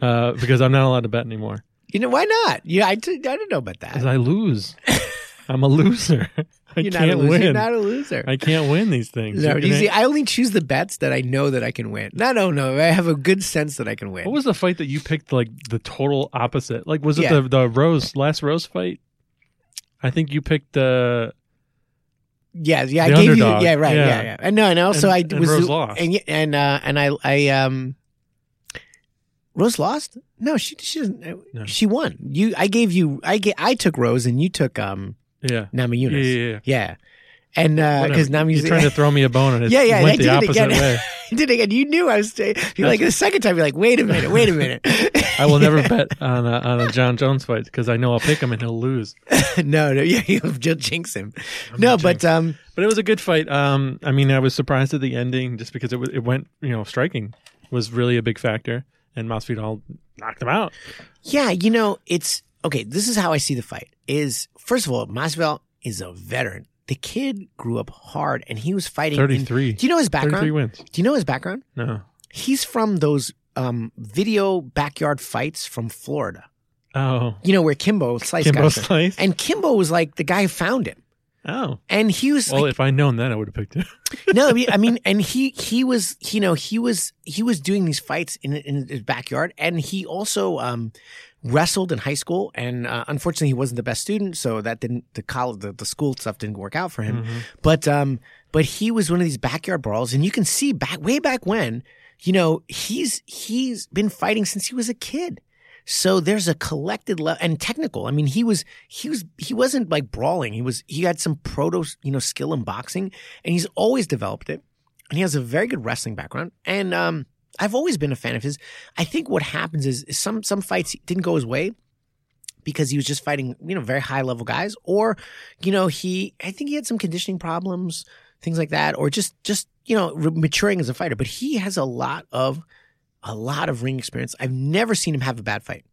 uh, because I'm not allowed to bet anymore You know why not? Yeah, I, t- I didn't know about that. because that. I lose. (laughs) I'm a loser. I You're not a can't loser. win. You're not a loser. I can't win these things. no, You see, I only choose the bets that I know that I can win. No, no, no. I have a good sense that I can win. what was the fight that you picked? Like the total opposite. Like was it Yeah. the the Rose last Rose fight? I think you picked uh, Yeah, yeah, I The gave underdog. you. Yeah, right. Yeah, Yeah. yeah. And no, and also And- I and was Rose lost. and and uh, and I I um. Rose lost? No, she she doesn't. uh, No. She won. You, I gave you. I get. I took Rose, and you took um yeah. Yeah, Yunus. yeah, yeah. Yeah. and Whatever. because Nama you're trying to throw me a bone, and it (laughs) Yeah, yeah, went the did it opposite again. way. (laughs) I did it again. You knew I was. You're like the second time. You're like, wait a minute, wait a minute. (laughs) I will never bet on a, on a Jon Jones fight because I know I'll pick him and he'll lose. no, no, yeah, you'll just jinx him. no, but um, But it was a good fight. Um, I mean, I was surprised at the ending just because it was, it went, you know, striking was really a big factor, and Masvidal knocked him out. yeah, you know, it's okay. This is how I see the fight. Is first of all, Masvidal is a veteran. The kid grew up hard, and he was fighting. in- Thirty three. do you know his background? Thirty three background? wins. Do you know his background? No. He's from those um, video backyard fights from Florida. Oh, You know where Kimbo Slice Kimbo. Slice. and Kimbo was like the guy who found him, Oh, and he was well, like, if I'd known that, I would have picked him. (laughs) no, I mean- I mean, (laughs) and he he was you know he was he was doing these fights in in his backyard, and he also um, wrestled in high school, and uh, unfortunately he wasn't the best student, so that didn't the college the, the school stuff didn't work out for him. But um, but he was one of these backyard brawls, and you can see back way back when, you know, he's he's been fighting since he was a kid. So there's a collected and technical. I mean, he was he was he wasn't like brawling. He was he had some proto you know skill in boxing, and he's always developed it. And he has a very good wrestling background. And um, I've always been a fan of his. I think what happens is, is some some fights didn't go his way because he was just fighting you know very high level guys, or you know he I think he had some conditioning problems, things like that, or just just you know maturing as a fighter. But he has a lot of a lot of ring experience. I've never seen him have a bad fight.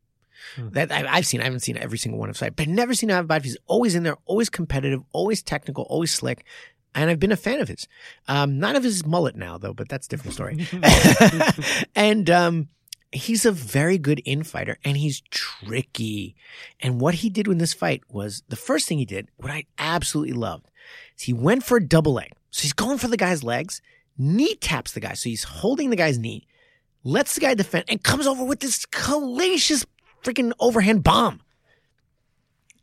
Hmm. That I, I've seen, I haven't seen every single one of fight, but I've never seen him have a bad. Fight. He's always in there, always competitive, always technical, always slick, and I've been a fan of his. Um, not of his mullet now, though, but that's a different story. (laughs) (laughs) and um, he's a very good infighter, and he's tricky. And what he did in this fight was the first thing he did, what I absolutely loved, is he went for a double leg. So he's going for the guy's legs, knee taps the guy, so he's holding the guy's knee lets the guy defend, and comes over with this hellacious freaking overhand bomb.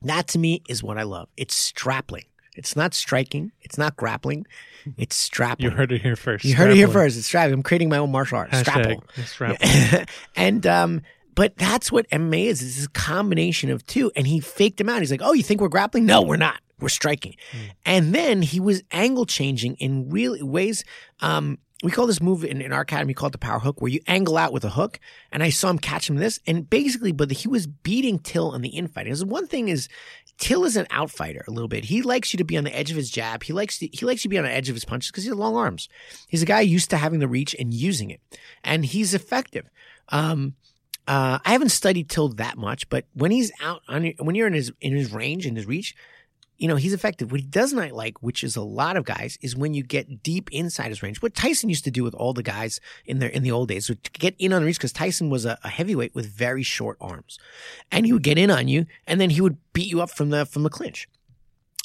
That to me is what I love. It's strapling. It's not striking. It's not grappling. (laughs) It's strapping. You heard it here first. You heard it here first. It's strapping. I'm creating my own martial art. Hashtag Strapple. strapple. (laughs) and um, but that's what MMA is. It's a combination of two. And he faked him out. He's like, "Oh, you think we're grappling? No, we're not. We're striking." And then he was angle changing in real ways. Um, we call this move in, in our academy called the power hook, where you angle out with a hook. And I saw him catch him this, and basically, but he was beating Till on the infight. Because one thing is, Till is an outfighter a little bit. He likes you to be on the edge of his jab. He likes to, he likes you to be on the edge of his punches because he has long arms. He's a guy used to having the reach and using it, and he's effective. Um, uh, I haven't studied Till that much, but when he's out on when you're in his in his range and his reach, you know he's effective. What he does not like, which is a lot of guys, is when you get deep inside his range. What Tyson used to do with all the guys in their in the old days, would get in on the reach because Tyson was a, a heavyweight with very short arms, and he would get in on you, and then he would beat you up from the from the clinch.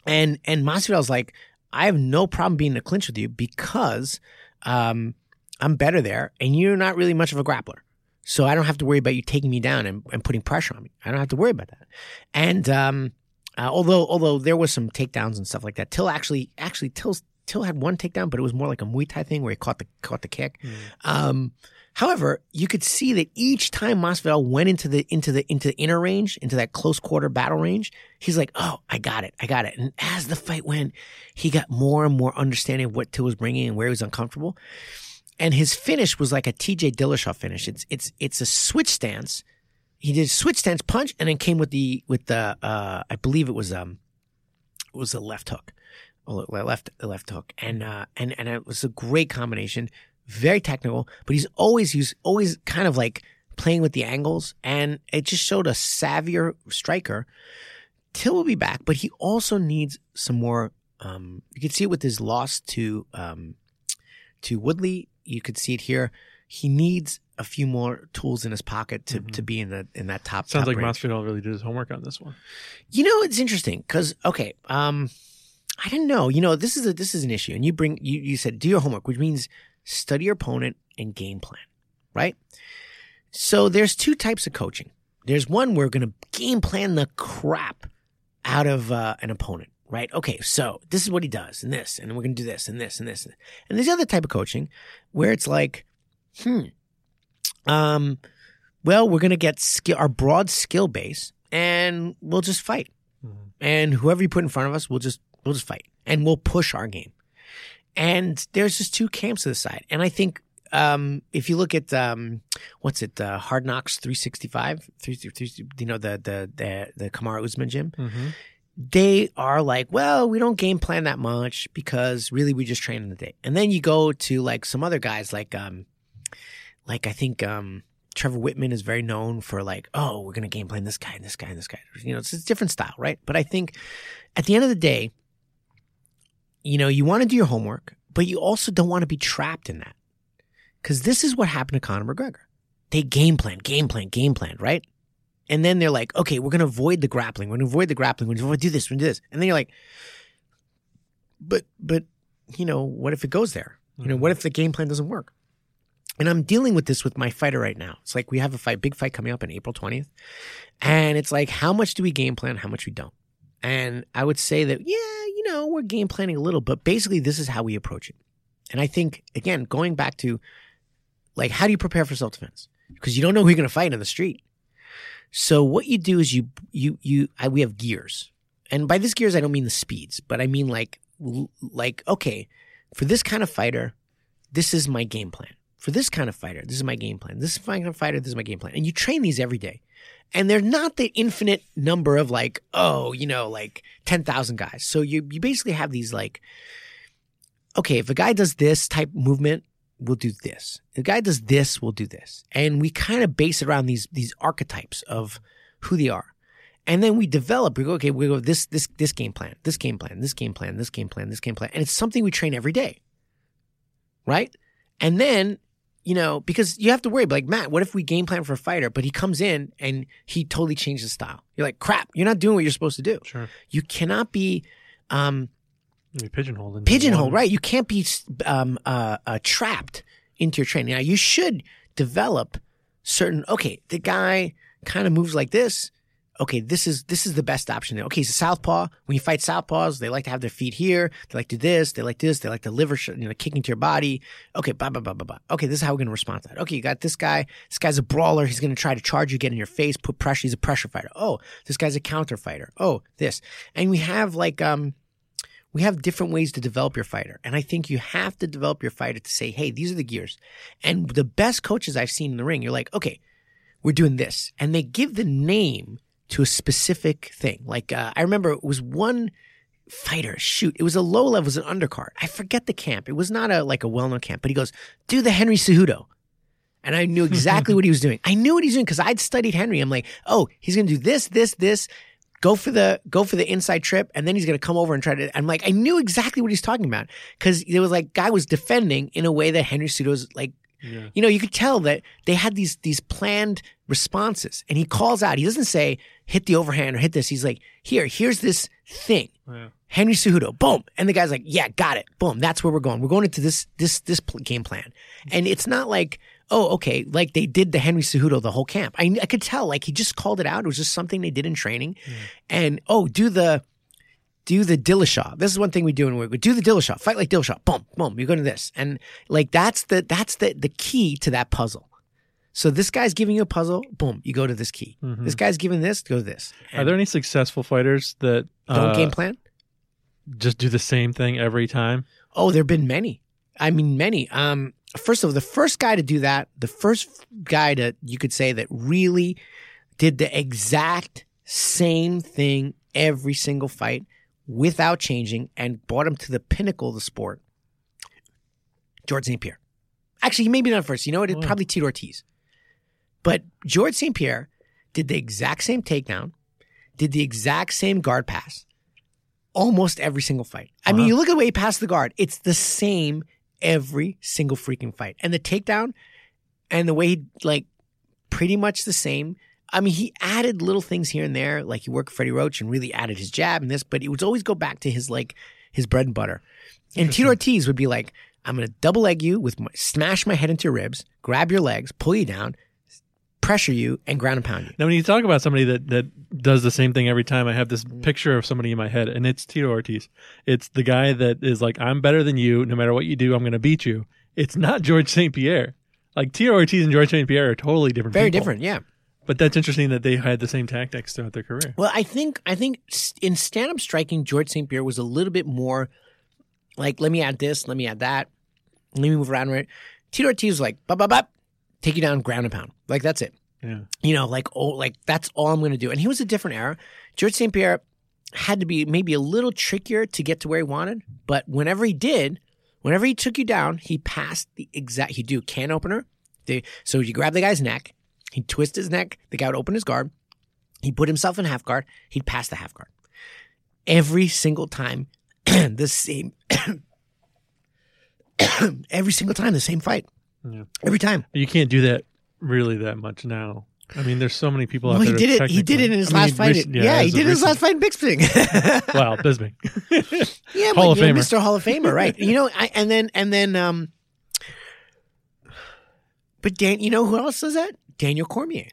And and Masvidal's like, I have no problem being in a clinch with you because um, I'm better there, and you're not really much of a grappler. So I don't have to worry about you taking me down and, and putting pressure on me. I don't have to worry about that. And um, uh, although although there was some takedowns and stuff like that, Till actually actually Till Till had one takedown, but it was more like a Muay Thai thing where he caught the caught the kick. Um, however, you could see that each time Masvidal went into the into the into the inner range, into that close quarter battle range, he's like, "Oh, I got it, I got it." And as the fight went, he got more and more understanding of what Till was bringing and where he was uncomfortable. And his finish was like a T.J. Dillashaw finish. It's it's it's a switch stance. He did switch stance punch and then came with the with the uh, I believe it was um it was a left hook, oh, left left hook, and uh, and and it was a great combination, very technical. But he's always he's always kind of like playing with the angles, and it just showed a savvier striker. Till will be back, but he also needs some more. Um, you can see it with his loss to um, to Woodley. You could see it here. He needs a few more tools in his pocket to, to be in the in that top. Sounds top like range. Masvidal really did his homework on this one. You know, it's interesting because okay, um, I didn't know. You know, this is a this is an issue, and you bring you you said do your homework, which means study your opponent and game plan, right? So there's two types of coaching. There's one where we're going to game plan the crap out of uh, an opponent, right? Okay, so this is what he does, and this, and we're going to do this, and this, and this, and there's the other type of coaching where it's like, hmm, um, well, we're going to get skill, our broad skill base, and we'll just fight and whoever you put in front of us, we'll just we'll just fight and we'll push our game. And there's just two camps to the side, and I think um, if you look at um, what's it, uh, Hard Knocks 365, three, three, you know the the the the Kamaru Usman gym, Mm-hmm. they are like, well, we don't game plan that much because really we just train in the day. And then you go to like some other guys, like um, like I think um, Trevor Wittman is very known for like, oh, we're gonna game plan this guy and this guy and this guy. You know, it's, it's a different style, right? But I think at the end of the day, you know, you want to do your homework, but you also don't want to be trapped in that. Because this is what happened to Conor McGregor. They game plan, game plan, game plan, right? And then they're like, okay, we're going to avoid the grappling. We're going to avoid the grappling. We're going to do this. We're going to do this. And then you're like, but, but, you know, what if it goes there? You know, what if the game plan doesn't work? And I'm dealing with this with my fighter right now. It's like we have a fight, big fight coming up on April 20th. And it's like, how much do we game plan? How much we don't? And I would say that, yeah, you know, we're game planning a little, but basically this is how we approach it. And I think, again, going back to like, how do you prepare for self defense? Because you don't know who you're going to fight in the street. So what you do is you, you, you, I, we have gears. And by this gears, I don't mean the speeds, but I mean like, like, okay, for this kind of fighter, this is my game plan. For this kind of fighter, this is my game plan. This kind of fighter, this is my game plan. And you train these every day. And they're not the infinite number of like, oh, you know, like 10,000 guys. So you, you basically have these like, okay, if a guy does this type movement, we'll do this. If a guy does this, we'll do this. And we kind of base it around these, these archetypes of who they are. And then we develop, we go, okay, we go this, this, this game plan, this game plan, this game plan, this game plan, this game plan. And it's something we train every day. Right? And then, you know, because you have to worry, like, Matt, what if we game plan for a fighter, but he comes in and he totally changed his style? You're like, crap, you're not doing what you're supposed to do. Sure. You cannot be, um, Maybe pigeonholed. into pigeonhole, right? You can't be um, uh, uh, trapped into your training. Now, you should develop certain. Okay, the guy kind of moves like this. Okay, this is this is the best option. Okay, so southpaw. When you fight southpaws, they like to have their feet here. They like to do this. They like this. They like the liver, sh- you know, kicking to your body. Okay, blah blah blah blah blah. Okay, this is how we're gonna respond to that. Okay, you got this guy. This guy's a brawler. He's gonna try to charge you, get in your face, put pressure. He's a pressure fighter. Oh, this guy's a counter fighter. Oh, this, and we have like um. We have different ways to develop your fighter. And I think you have to develop your fighter to say, hey, these are the gears. And the best coaches I've seen in the ring, you're like, okay, we're doing this. And they give the name to a specific thing. Like uh, I remember it was one fighter. Shoot, it was a low level, it was an undercard. I forget the camp. It was not a like a well known camp, but he goes, "Do the Henry Cejudo," and I knew exactly (laughs) what he was doing. I knew what he was doing because I'd studied Henry. I'm like, oh, he's gonna do this, this, this. Go for the go for the inside trip, and then he's gonna come over and try to. I'm like, I knew exactly what he's talking about because there was like guy was defending in a way that Henry Cejudo's like Yeah. you know, you could tell that they had these these planned responses. And he calls out. He doesn't say hit the overhand or hit this. He's like, here, here's this thing. Yeah. Henry Cejudo, boom, and the guy's like, yeah, got it, boom. That's where we're going. We're going into this this this pl- game plan, and it's not like, oh, okay, like they did the Henry Cejudo the whole camp. I I could tell, like he just called it out. It was just something they did in training, and oh, do the do the Dillashaw. This is one thing we do in we do the Dillashaw. Fight like Dillashaw. Boom, boom. You're going to this, and like that's the that's the the key to that puzzle. So this guy's giving you a puzzle. Boom, you go to this key. This guy's giving this. Go to this. Are there any successful fighters that don't uh, game plan? just do the same thing every time? Oh, there have been many. I mean, many. Um, first of all, the first guy to do that, the first guy to you could say that really did the exact same thing every single fight without changing and brought him to the pinnacle of the sport. George St. Pierre. Actually, maybe not first. You know what? It's probably Tito Ortiz. But George St. Pierre did the exact same takedown, did the exact same guard pass, almost every single fight. I mean, you look at the way he passed the guard, it's the same every single freaking fight. And the takedown and the way he, like, pretty much the same. I mean, he added little things here and there, like he worked with Freddie Roach and really added his jab and this, but it would always go back to his, like, his bread and butter. And Tito Ortiz would be like, I'm going to double leg you with my, smash my head into your ribs, grab your legs, pull you down, pressure you, and ground and pound you. Now, when you talk about somebody that, that does the same thing every time, I have this picture of somebody in my head, and it's Tito Ortiz. It's the guy that is like, I'm better than you. No matter what you do, I'm going to beat you. It's not George St. Pierre. Like, Tito Ortiz and George St. Pierre are totally different Very people. different, yeah. But that's interesting that they had the same tactics throughout their career. Well, I think I think in stand up striking, George St. Pierre was a little bit more like, let me add this, let me add that, let me move around right. Tito Ortiz was like, bop, bop, bop, take you down, ground and pound. Like that's it. Yeah. You know, like oh, like that's all I'm going to do. And he was a different era. George St. Pierre had to be maybe a little trickier to get to where he wanted, but whenever he did, whenever he took you down, he passed the exact. He'd do can opener. They, so you grab the guy's neck, he'd twist his neck, the guy would open his guard, he'd put himself in half guard, he'd pass the half guard. Every single time, (clears throat) the same. (clears throat) every single time, the same fight. Yeah. Every time. You can't do that really that much now. I mean, there's so many people out Well, he there. did it. He did it in his last fight. Recent, yeah, he did it in of his last fight in Bisping. (laughs) Wow, Bisping. (laughs) Yeah, Hall but, of know, Famer. Mr. Hall of Famer, right? you know, I, and then and then um, but Dan, you know who else does that? Daniel Cormier.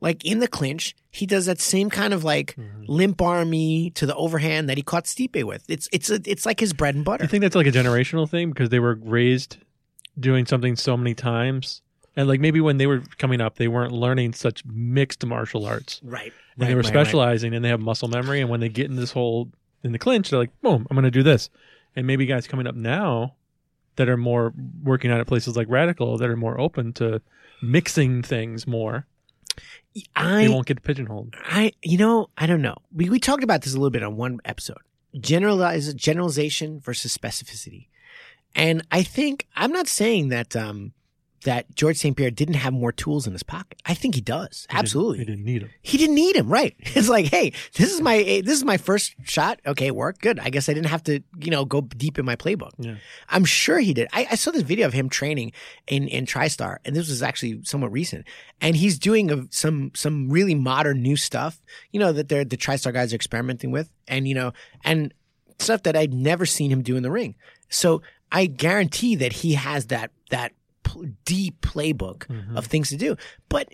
Like in the clinch, he does that same kind of like Mm-hmm. limp army to the overhand that he caught Stipe with. It's it's a, it's like his bread and butter. I think that's like a generational thing because they were raised doing something so many times? And like maybe when they were coming up, they weren't learning such mixed martial arts. right. And they were specializing and they have muscle memory. And when they get in this whole in the clinch, they're like, boom, I'm going to do this. And maybe guys coming up now that are more working out at places like Radical that are more open to mixing things more, they I won't get pigeonholed. I you know I don't know. We we talked about this a little bit on one episode. Generalize generalization versus specificity, and I think I'm not saying that um that George St. Pierre didn't have more tools in his pocket. I think he does. Didn't- Absolutely. They didn't need them. He didn't need him, right? (laughs) It's like, hey, this is my this is my first shot. Okay, it worked. Good. I guess I didn't have to, you know, go deep in my playbook. Yeah. I'm sure he did. I, I saw this video of him training in in TriStar, and this was actually somewhat recent. And he's doing a, some some really modern new stuff, you know, that they're the TriStar guys are experimenting with, and you know, and stuff that I'd never seen him do in the ring. So I guarantee that he has that that deep playbook Mm-hmm. of things to do. But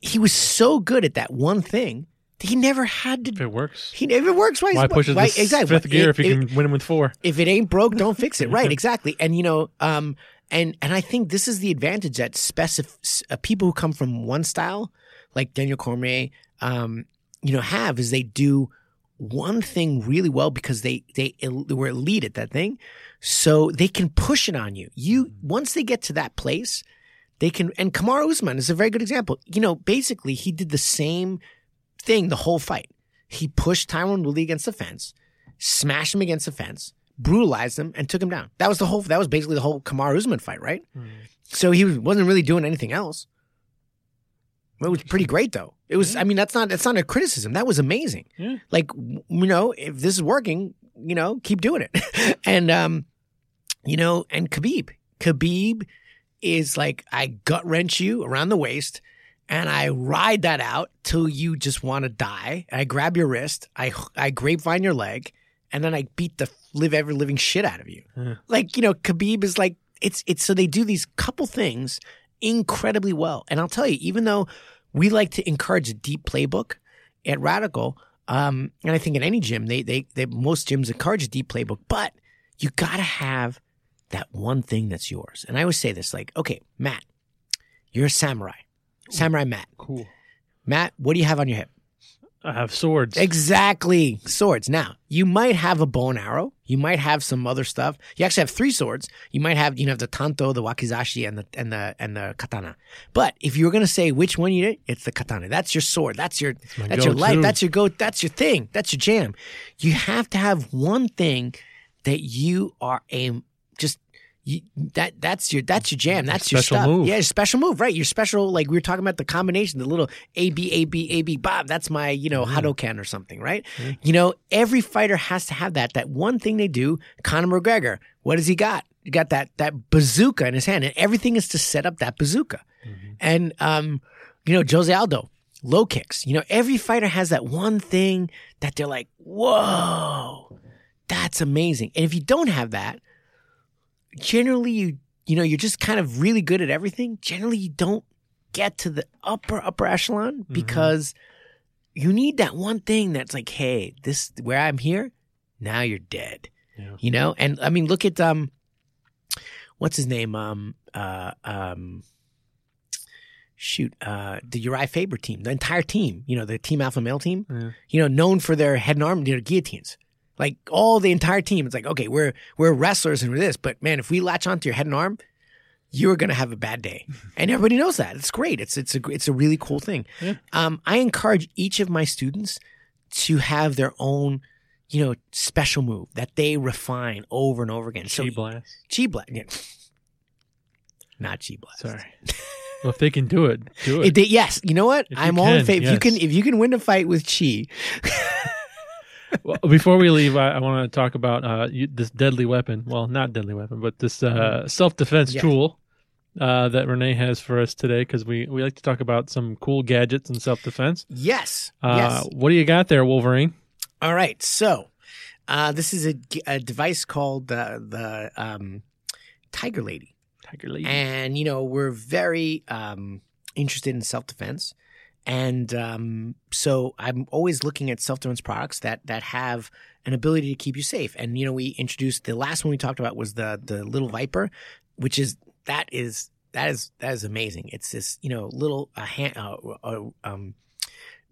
he was so good at that one thing that he never had If to. it works, He if it works. Why, why push it why, exactly fifth gear if you If- can win them with four? if it ain't broke, don't fix it. Right, (laughs) exactly. And you know, um, and and I think this is the advantage that specific uh, people who come from one style, like Daniel Cormier, um, you know, have is they do one thing really well because they they, they were elite at that thing, so they can push it on you. You mm-hmm. once they get to that place, they can. And Kamaru Usman is a very good example. You know, basically he did the same thing the whole fight. He pushed Tyron Woodley against the fence, smashed him against the fence, brutalized him, and took him down. That was the whole. That was basically the whole Kamaru Usman fight, right? Mm-hmm. So he wasn't really doing anything else. It was pretty great though. It was. I mean, that's not. That's not a criticism. That was amazing. Yeah. Like you know, if this is working, you know, keep doing it. (laughs) and um, you know, and Khabib, Khabib is like I gut wrench you around the waist, and I ride that out till you just want to die. I grab your wrist, I I grapevine your leg, and then I beat the live ever living shit out of you. Yeah. Like you know, Khabib is like it's it's so they do these couple things incredibly well. And I'll tell you, even though we like to encourage a deep playbook at Radical, um, and I think at any gym, they they they most gyms encourage a deep playbook, but you gotta have that one thing that's yours. And I always say this, like, okay, Matt, you're a samurai, samurai Matt. Cool. Matt, what do you have on your hip? I have swords. Exactly. Swords. Now, you might have a bow and arrow. You might have some other stuff. You actually have three swords. You might have, you know, the tanto, the wakizashi, and the and the and the katana. But if you were gonna say which one you did, it's the katana. That's your sword. That's your that's your life. That's your go. That's your thing. That's your jam. You have to have one thing that you are a you, that that's your that's your jam. That's your special stuff. move. Yeah, your special move, right? Your special like we were talking about the combination, the little A B A B A B Bob. That's my you know Hadoken or something, right? You know, every fighter has to have that. That one thing they do. Conor McGregor, what has he got? He got that that bazooka in his hand, and everything is to set up that bazooka. And um, you know, Jose Aldo, low kicks. You know, every fighter has that one thing that they're like, whoa, that's amazing. And if you don't have that, generally you you know you're just kind of really good at everything. Generally, you don't get to the upper upper echelon because you need that one thing that's like, hey, this where I'm here, now you're dead. Yeah. You know, and I mean, look at um, what's his name? Um, uh, um, shoot, uh, the Uriah Faber team, the entire team. You know, the Team Alpha Male team. Yeah. You know, known for their head and arm, you know, guillotines. Like all the entire team, it's like, okay, we're we're wrestlers and we're this, but man, if we latch onto your head and arm, you're gonna have a bad day, (laughs) and everybody knows that. It's great. It's it's a it's a really cool thing. Yeah. Um, I encourage each of my students to have their own, you know, special move that they refine over and over again. So Chi blast. chi blast, yeah. (laughs) not chi blast. Sorry. well, if they can do it, do It it. did, yes, you know what? If I'm all in can, favor. If you can, if you can win a fight with chi, well, before we leave, I, I want to talk about uh, you, this deadly weapon. Well, not deadly weapon, but this uh, self-defense Yeah. tool uh, that Rene has for us today, because we, we like to talk about some cool gadgets and self-defense. yes, Uh, yes. What do you got there, Wolverine? All right, so uh, this is a, a device called the the um, Tiger Lady. Tiger Lady. and you know we're very um, interested in self defense, and um, so I'm always looking at self defense products that that have an ability to keep you safe. And you know we introduced the last one we talked about was the the little Viper, which is that is that is that is amazing. It's this you know little uh, hand, uh, uh, um,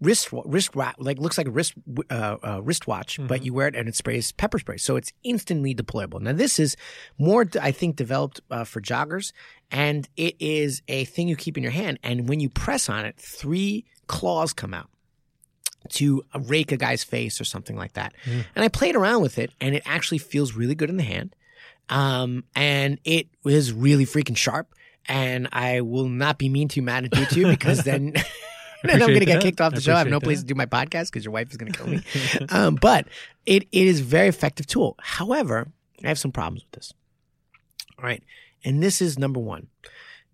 wrist wrist like looks like a wrist uh, uh, wristwatch, but you wear it and it sprays pepper spray, so it's instantly deployable. Now this is more, I think, developed uh, for joggers, and it is a thing you keep in your hand, and when you press on it, three claws come out to rake a guy's face or something like that. And I played around with it, and it actually feels really good in the hand, um, and it is really freaking sharp. And I will not be mean to you, Matt, and do it to you because then. (laughs) I'm going to get kicked off I the show. I have no place that. to do my podcast because your wife is going to kill me. (laughs) um, but it, it is a very effective tool. However, I have some problems with this. All right. And this is number one.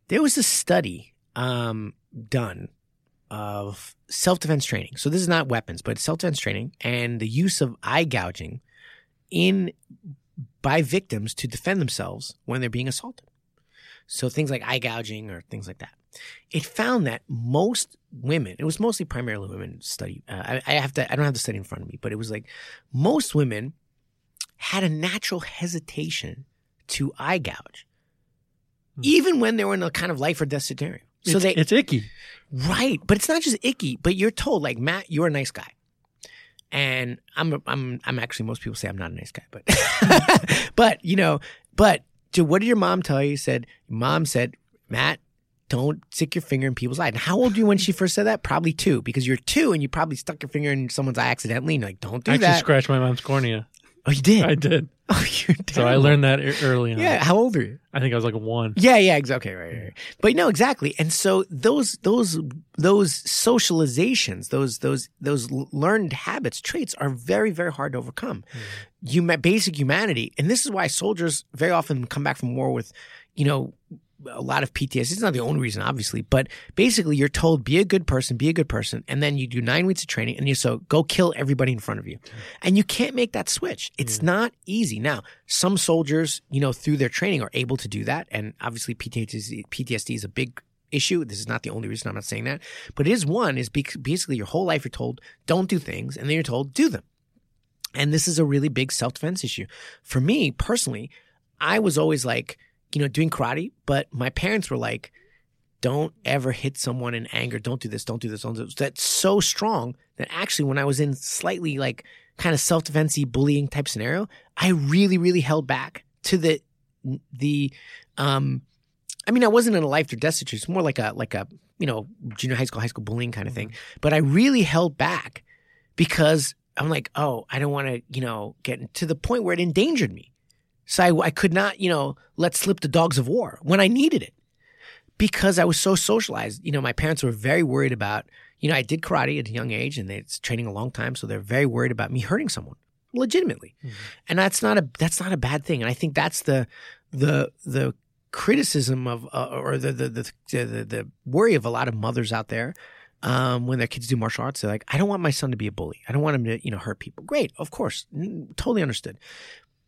There was a study um, done of self defense training. So this is not weapons, but self defense training and the use of eye gouging in by victims to defend themselves when they're being assaulted. So things like eye gouging or things like that. It found that most women, it was mostly primarily women study. Uh, I, I have to, I don't have the study in front of me, but it was like most women had a natural hesitation to eye gouge, Mm-hmm. even when they were in a kind of life or death scenario. So it's, they, it's icky. Right, but it's not just icky. But you're told like Matt, you're a nice guy, and I'm a, I'm I'm actually most people say I'm not a nice guy, but (laughs) but you know, but to, what did your mom tell you? Said mom said Matt, don't stick your finger in people's eye. And how old were you when she first said that? Probably two, because you're two and you probably stuck your finger in someone's eye accidentally. And like, don't do I actually scratched my mom's cornea. oh, you did. I did. (laughs) oh, you're So I learned that early on. Yeah, how old are you? I think I was like one. Yeah, yeah, exactly. Okay, right, right, right. But no, exactly. And so those those those socializations, those those those learned habits, traits are very very hard to overcome. Mm-hmm. You basic humanity, and this is why soldiers very often come back from war with, you know. A lot of PTSD. It's not the only reason, obviously, but basically, you're told be a good person, be a good person, and then you do nine weeks of training, and you so go kill everybody in front of you, and you can't make that switch. It's mm. not easy. Now, some soldiers, you know, through their training, are able to do that, and obviously, PTSD, PTSD is a big issue. This is not the only reason I'm not saying that, but it is one. Is basically your whole life you're told don't do things, and then you're told do them, and this is a really big self defense issue. For me personally, I was always like, you know, doing karate, but my parents were like, don't ever hit someone in anger. Don't do this. Don't do this. Don't do this. That's so strong that actually, when I was in slightly like kind of self defensey bullying type scenario, I really, really held back to the the um. I mean, I wasn't in a life or death situation. It's more like a like a you know junior high school, high school bullying kind of thing. But I really held back because I'm like, oh, I don't want to, you know, get to the point where it endangered me. So I, I could not, you know, let slip the dogs of war when I needed it because I was so socialized. You know, my parents were very worried about, you know, I did karate at a young age and it's training a long time. So they're very worried about me hurting someone legitimately. And that's not a, that's not a bad thing. And I think that's the, the, the criticism of, uh, or the, the, the, the, the worry of a lot of mothers out there um, when their kids do martial arts, they're like, I don't want my son to be a bully. I don't want him to, you know, hurt people. Great, of course, totally understood.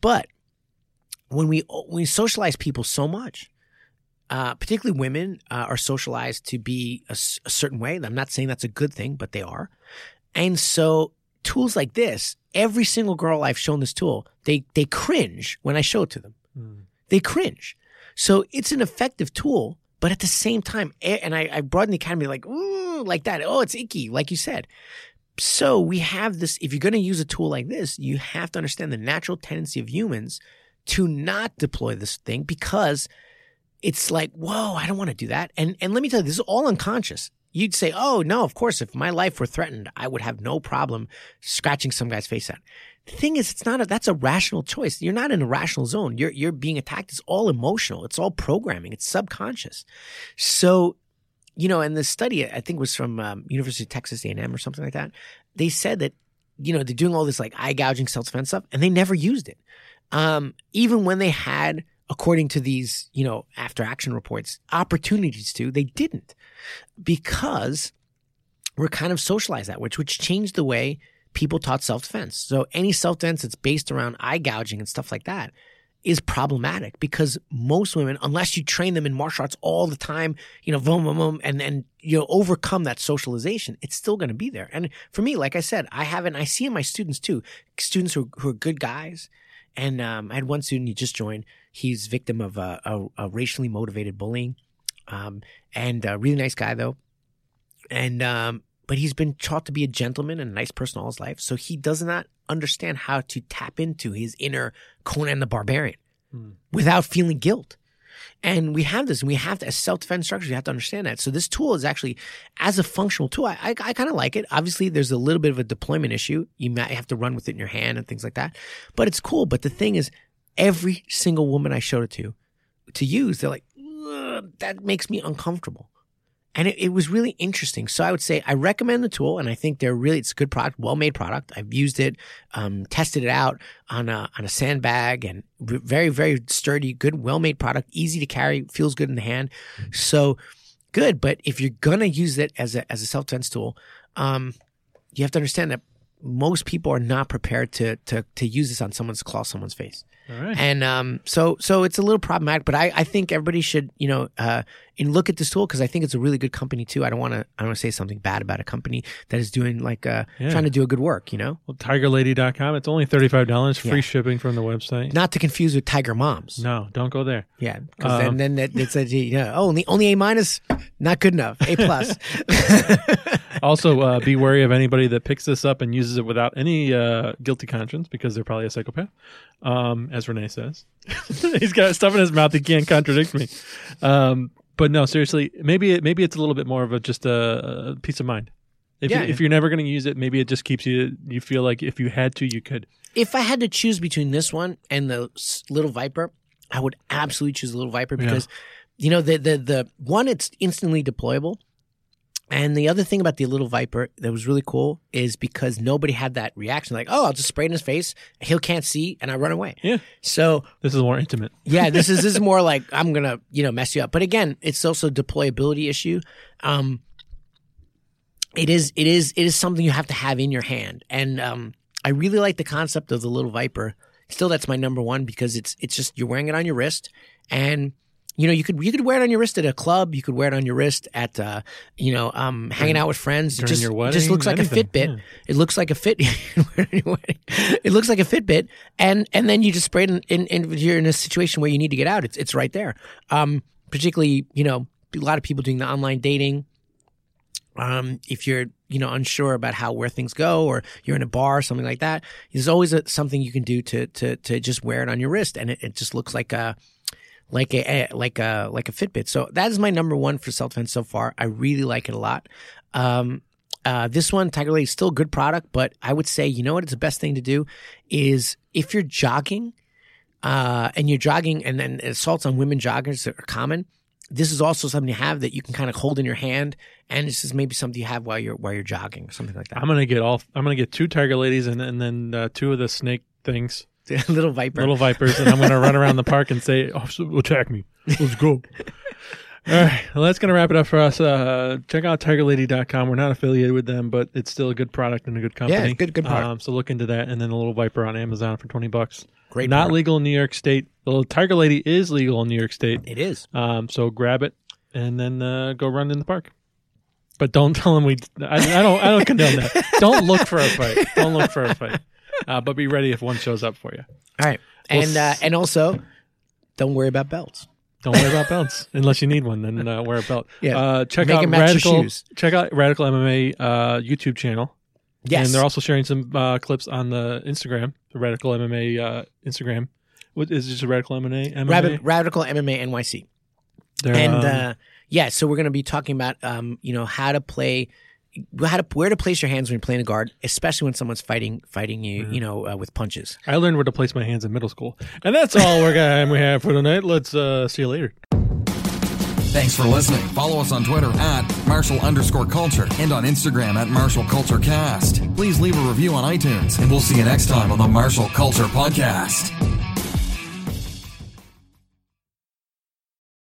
But when we when we socialize people so much, uh, particularly women uh, are socialized to be a certain way. I'm not saying that's a good thing, but they are. And so tools like this, every single girl I've shown this tool, they they cringe when I show it to them. They cringe. So it's an effective tool, but at the same time, and I, I brought in the academy like, ooh, like that. Oh, it's icky, like you said. So we have this. If you're going to use a tool like this, you have to understand the natural tendency of humans to not deploy this thing because it's like, whoa, I don't want to do that. And and let me tell you, this is all unconscious. You'd say, oh no, of course, if my life were threatened, I would have no problem scratching some guy's face out. The thing is, it's not a, that's a rational choice. You're not in a rational zone. You're, you're being attacked. It's all emotional. It's all programming. It's subconscious. So, you know, and the study, I think was from um, University of Texas A&M or something like that. They said that, you know, they're doing all this like eye gouging self-defense stuff and they never used it. Um, even when they had, according to these, you know, after action reports, opportunities to, they didn't because we're kind of socialized that which, which changed the way people taught self defense. So any self defense that's based around eye gouging and stuff like that is problematic because most women, unless you train them in martial arts all the time, you know, boom, boom, boom, and then you know overcome that socialization, it's still going to be there. And for me, like I said, I haven't. I see in my students too, students who, who are good guys. And um, I had one student he just joined. He's victim of a, a, a racially motivated bullying, um, and a really nice guy though. And um, but he's been taught to be a gentleman and a nice person all his life. So he does not understand how to tap into his inner Conan the Barbarian without feeling guilt. And we have this, and we have to, as self defense instructors, we have to understand that. So this tool is actually, as a functional tool, I, I, I kind of like it. Obviously, there's a little bit of a deployment issue. You might have to run with it in your hand and things like that, but it's cool. But the thing is, every single woman I showed it to, to use, they're like, that makes me uncomfortable. And it, it was really interesting. So I would say I recommend the tool, and I think they're really it's a good product, well made product. I've used it, um, tested it out on a on a sandbag, and very very sturdy, good, well made product, easy to carry, feels good in the hand. So good. But if you're gonna use it as a as a self defense tool, um, you have to understand that most people are not prepared to to to use this on someone's claw someone's face. All right. And um, so so it's a little problematic, but I, I think everybody should you know uh, and look at this tool because I think it's a really good company too. I don't want to I don't want to say something bad about a company that is doing like uh, Yeah. trying to do a good work. You know, well, TigerLady.com. It's only $35, free Yeah. shipping from the website. not to confuse with Tiger Moms. No, don't go there. Yeah, because Um, then then that, it's a you know, oh, only only A minus, not good enough. A plus. (laughs) Also, uh, be wary of anybody that picks this up and uses it without any uh, guilty conscience because they're probably a psychopath, um, as Rene says. (laughs) He's got stuff in his mouth. He can't contradict me. Um, but no, seriously, maybe it, maybe it's a little bit more of a just a, a peace of mind. If, Yeah. you, if you're never going to use it, maybe it just keeps you. You feel like if you had to, you could. if I had to choose between this one and the little Viper, I would absolutely choose the little Viper Yeah. because you know the the the one it's instantly deployable. And the other thing about the little Viper that was really cool is because nobody had that reaction, like, "Oh, I'll just spray it in his face. he'll can't see, and I run away." Yeah. So This is more intimate. (laughs) yeah, this is this is (laughs) more like I'm gonna you know mess you up. But again, it's also a deployability issue. Um, it is it is it is something you have to have in your hand, and um, I really like the concept of the little Viper. Still, that's my number one because it's it's just you're wearing it on your wrist, and you know you could you could wear it on your wrist at a club. You could wear it on your wrist at uh, you know um, hanging out with friends. It just your it just looks like anything, a Fitbit. yeah. It looks like a fit. (laughs) it looks like a Fitbit, and and then you just spray it in, in, in. If you're in a situation where you need to get out, it's it's right there. Um, particularly, you know, a lot of people doing the online dating. Um, if you're you know unsure about how where things go, or you're in a bar or something like that, there's always a, something you can do to to to just wear it on your wrist, and it, it just looks like a like a, a like a like a Fitbit. So that is my number one for self defense so far. I really like it a lot. Um, uh, this one, Tiger Lady, is still a good product, but I would say, you know what, it's the best thing to do is if you're jogging, uh, and you're jogging, and then assaults on women joggers are common. This is also something you have that you can kind of hold in your hand, and this is maybe something you have while you're while you're jogging, or something like that. I'm gonna get all. I'm gonna get two Tiger Ladies and and then uh, two of the snake things, (laughs) little viper. little vipers, and I'm gonna run around the park and say, "Oh, attack me! Let's go." (laughs) All right, well, that's going to wrap it up for us. Uh, check out TigerLady.com. We're not affiliated with them, but it's still a good product and a good company. Yeah, it's good- good product. Um, so look into that, and then the little Viper on Amazon for twenty bucks. Great Not product. legal in New York State. The little Tiger Lady is legal in New York State. It is. Um, so grab it and then uh, go run in the park. But don't tell them we. I, I don't. I don't condone that. (laughs) Don't look for a fight. Don't look for a fight. Uh, but be ready if one shows up for you. All right, Well, and uh, and also, don't worry about belts. Don't worry about belts (laughs) unless you need one. Then uh, wear a belt. Yeah. Uh, check Make out it match your Radical. Check out Radical MMA uh, YouTube channel. Yes, And they're also sharing some uh, clips on the Instagram, the Radical MMA uh, Instagram. What is just a Radical MMA? MMA? Rabbit, Radical MMA NYC. They're, and um, uh, yeah, so we're going to be talking about um, you know how to play, how to where to place your hands when you're playing a guard, especially when someone's fighting fighting you, you know, uh, with punches. I learned where to place my hands in middle school, and that's all we're gonna we have for tonight. Let's uh, see you later. Thanks for listening. Follow us on Twitter at Martial underscore culture and on Instagram at Martial Culture Cast. Please leave a review on iTunes and we'll see you next time on the Martial Culture Podcast.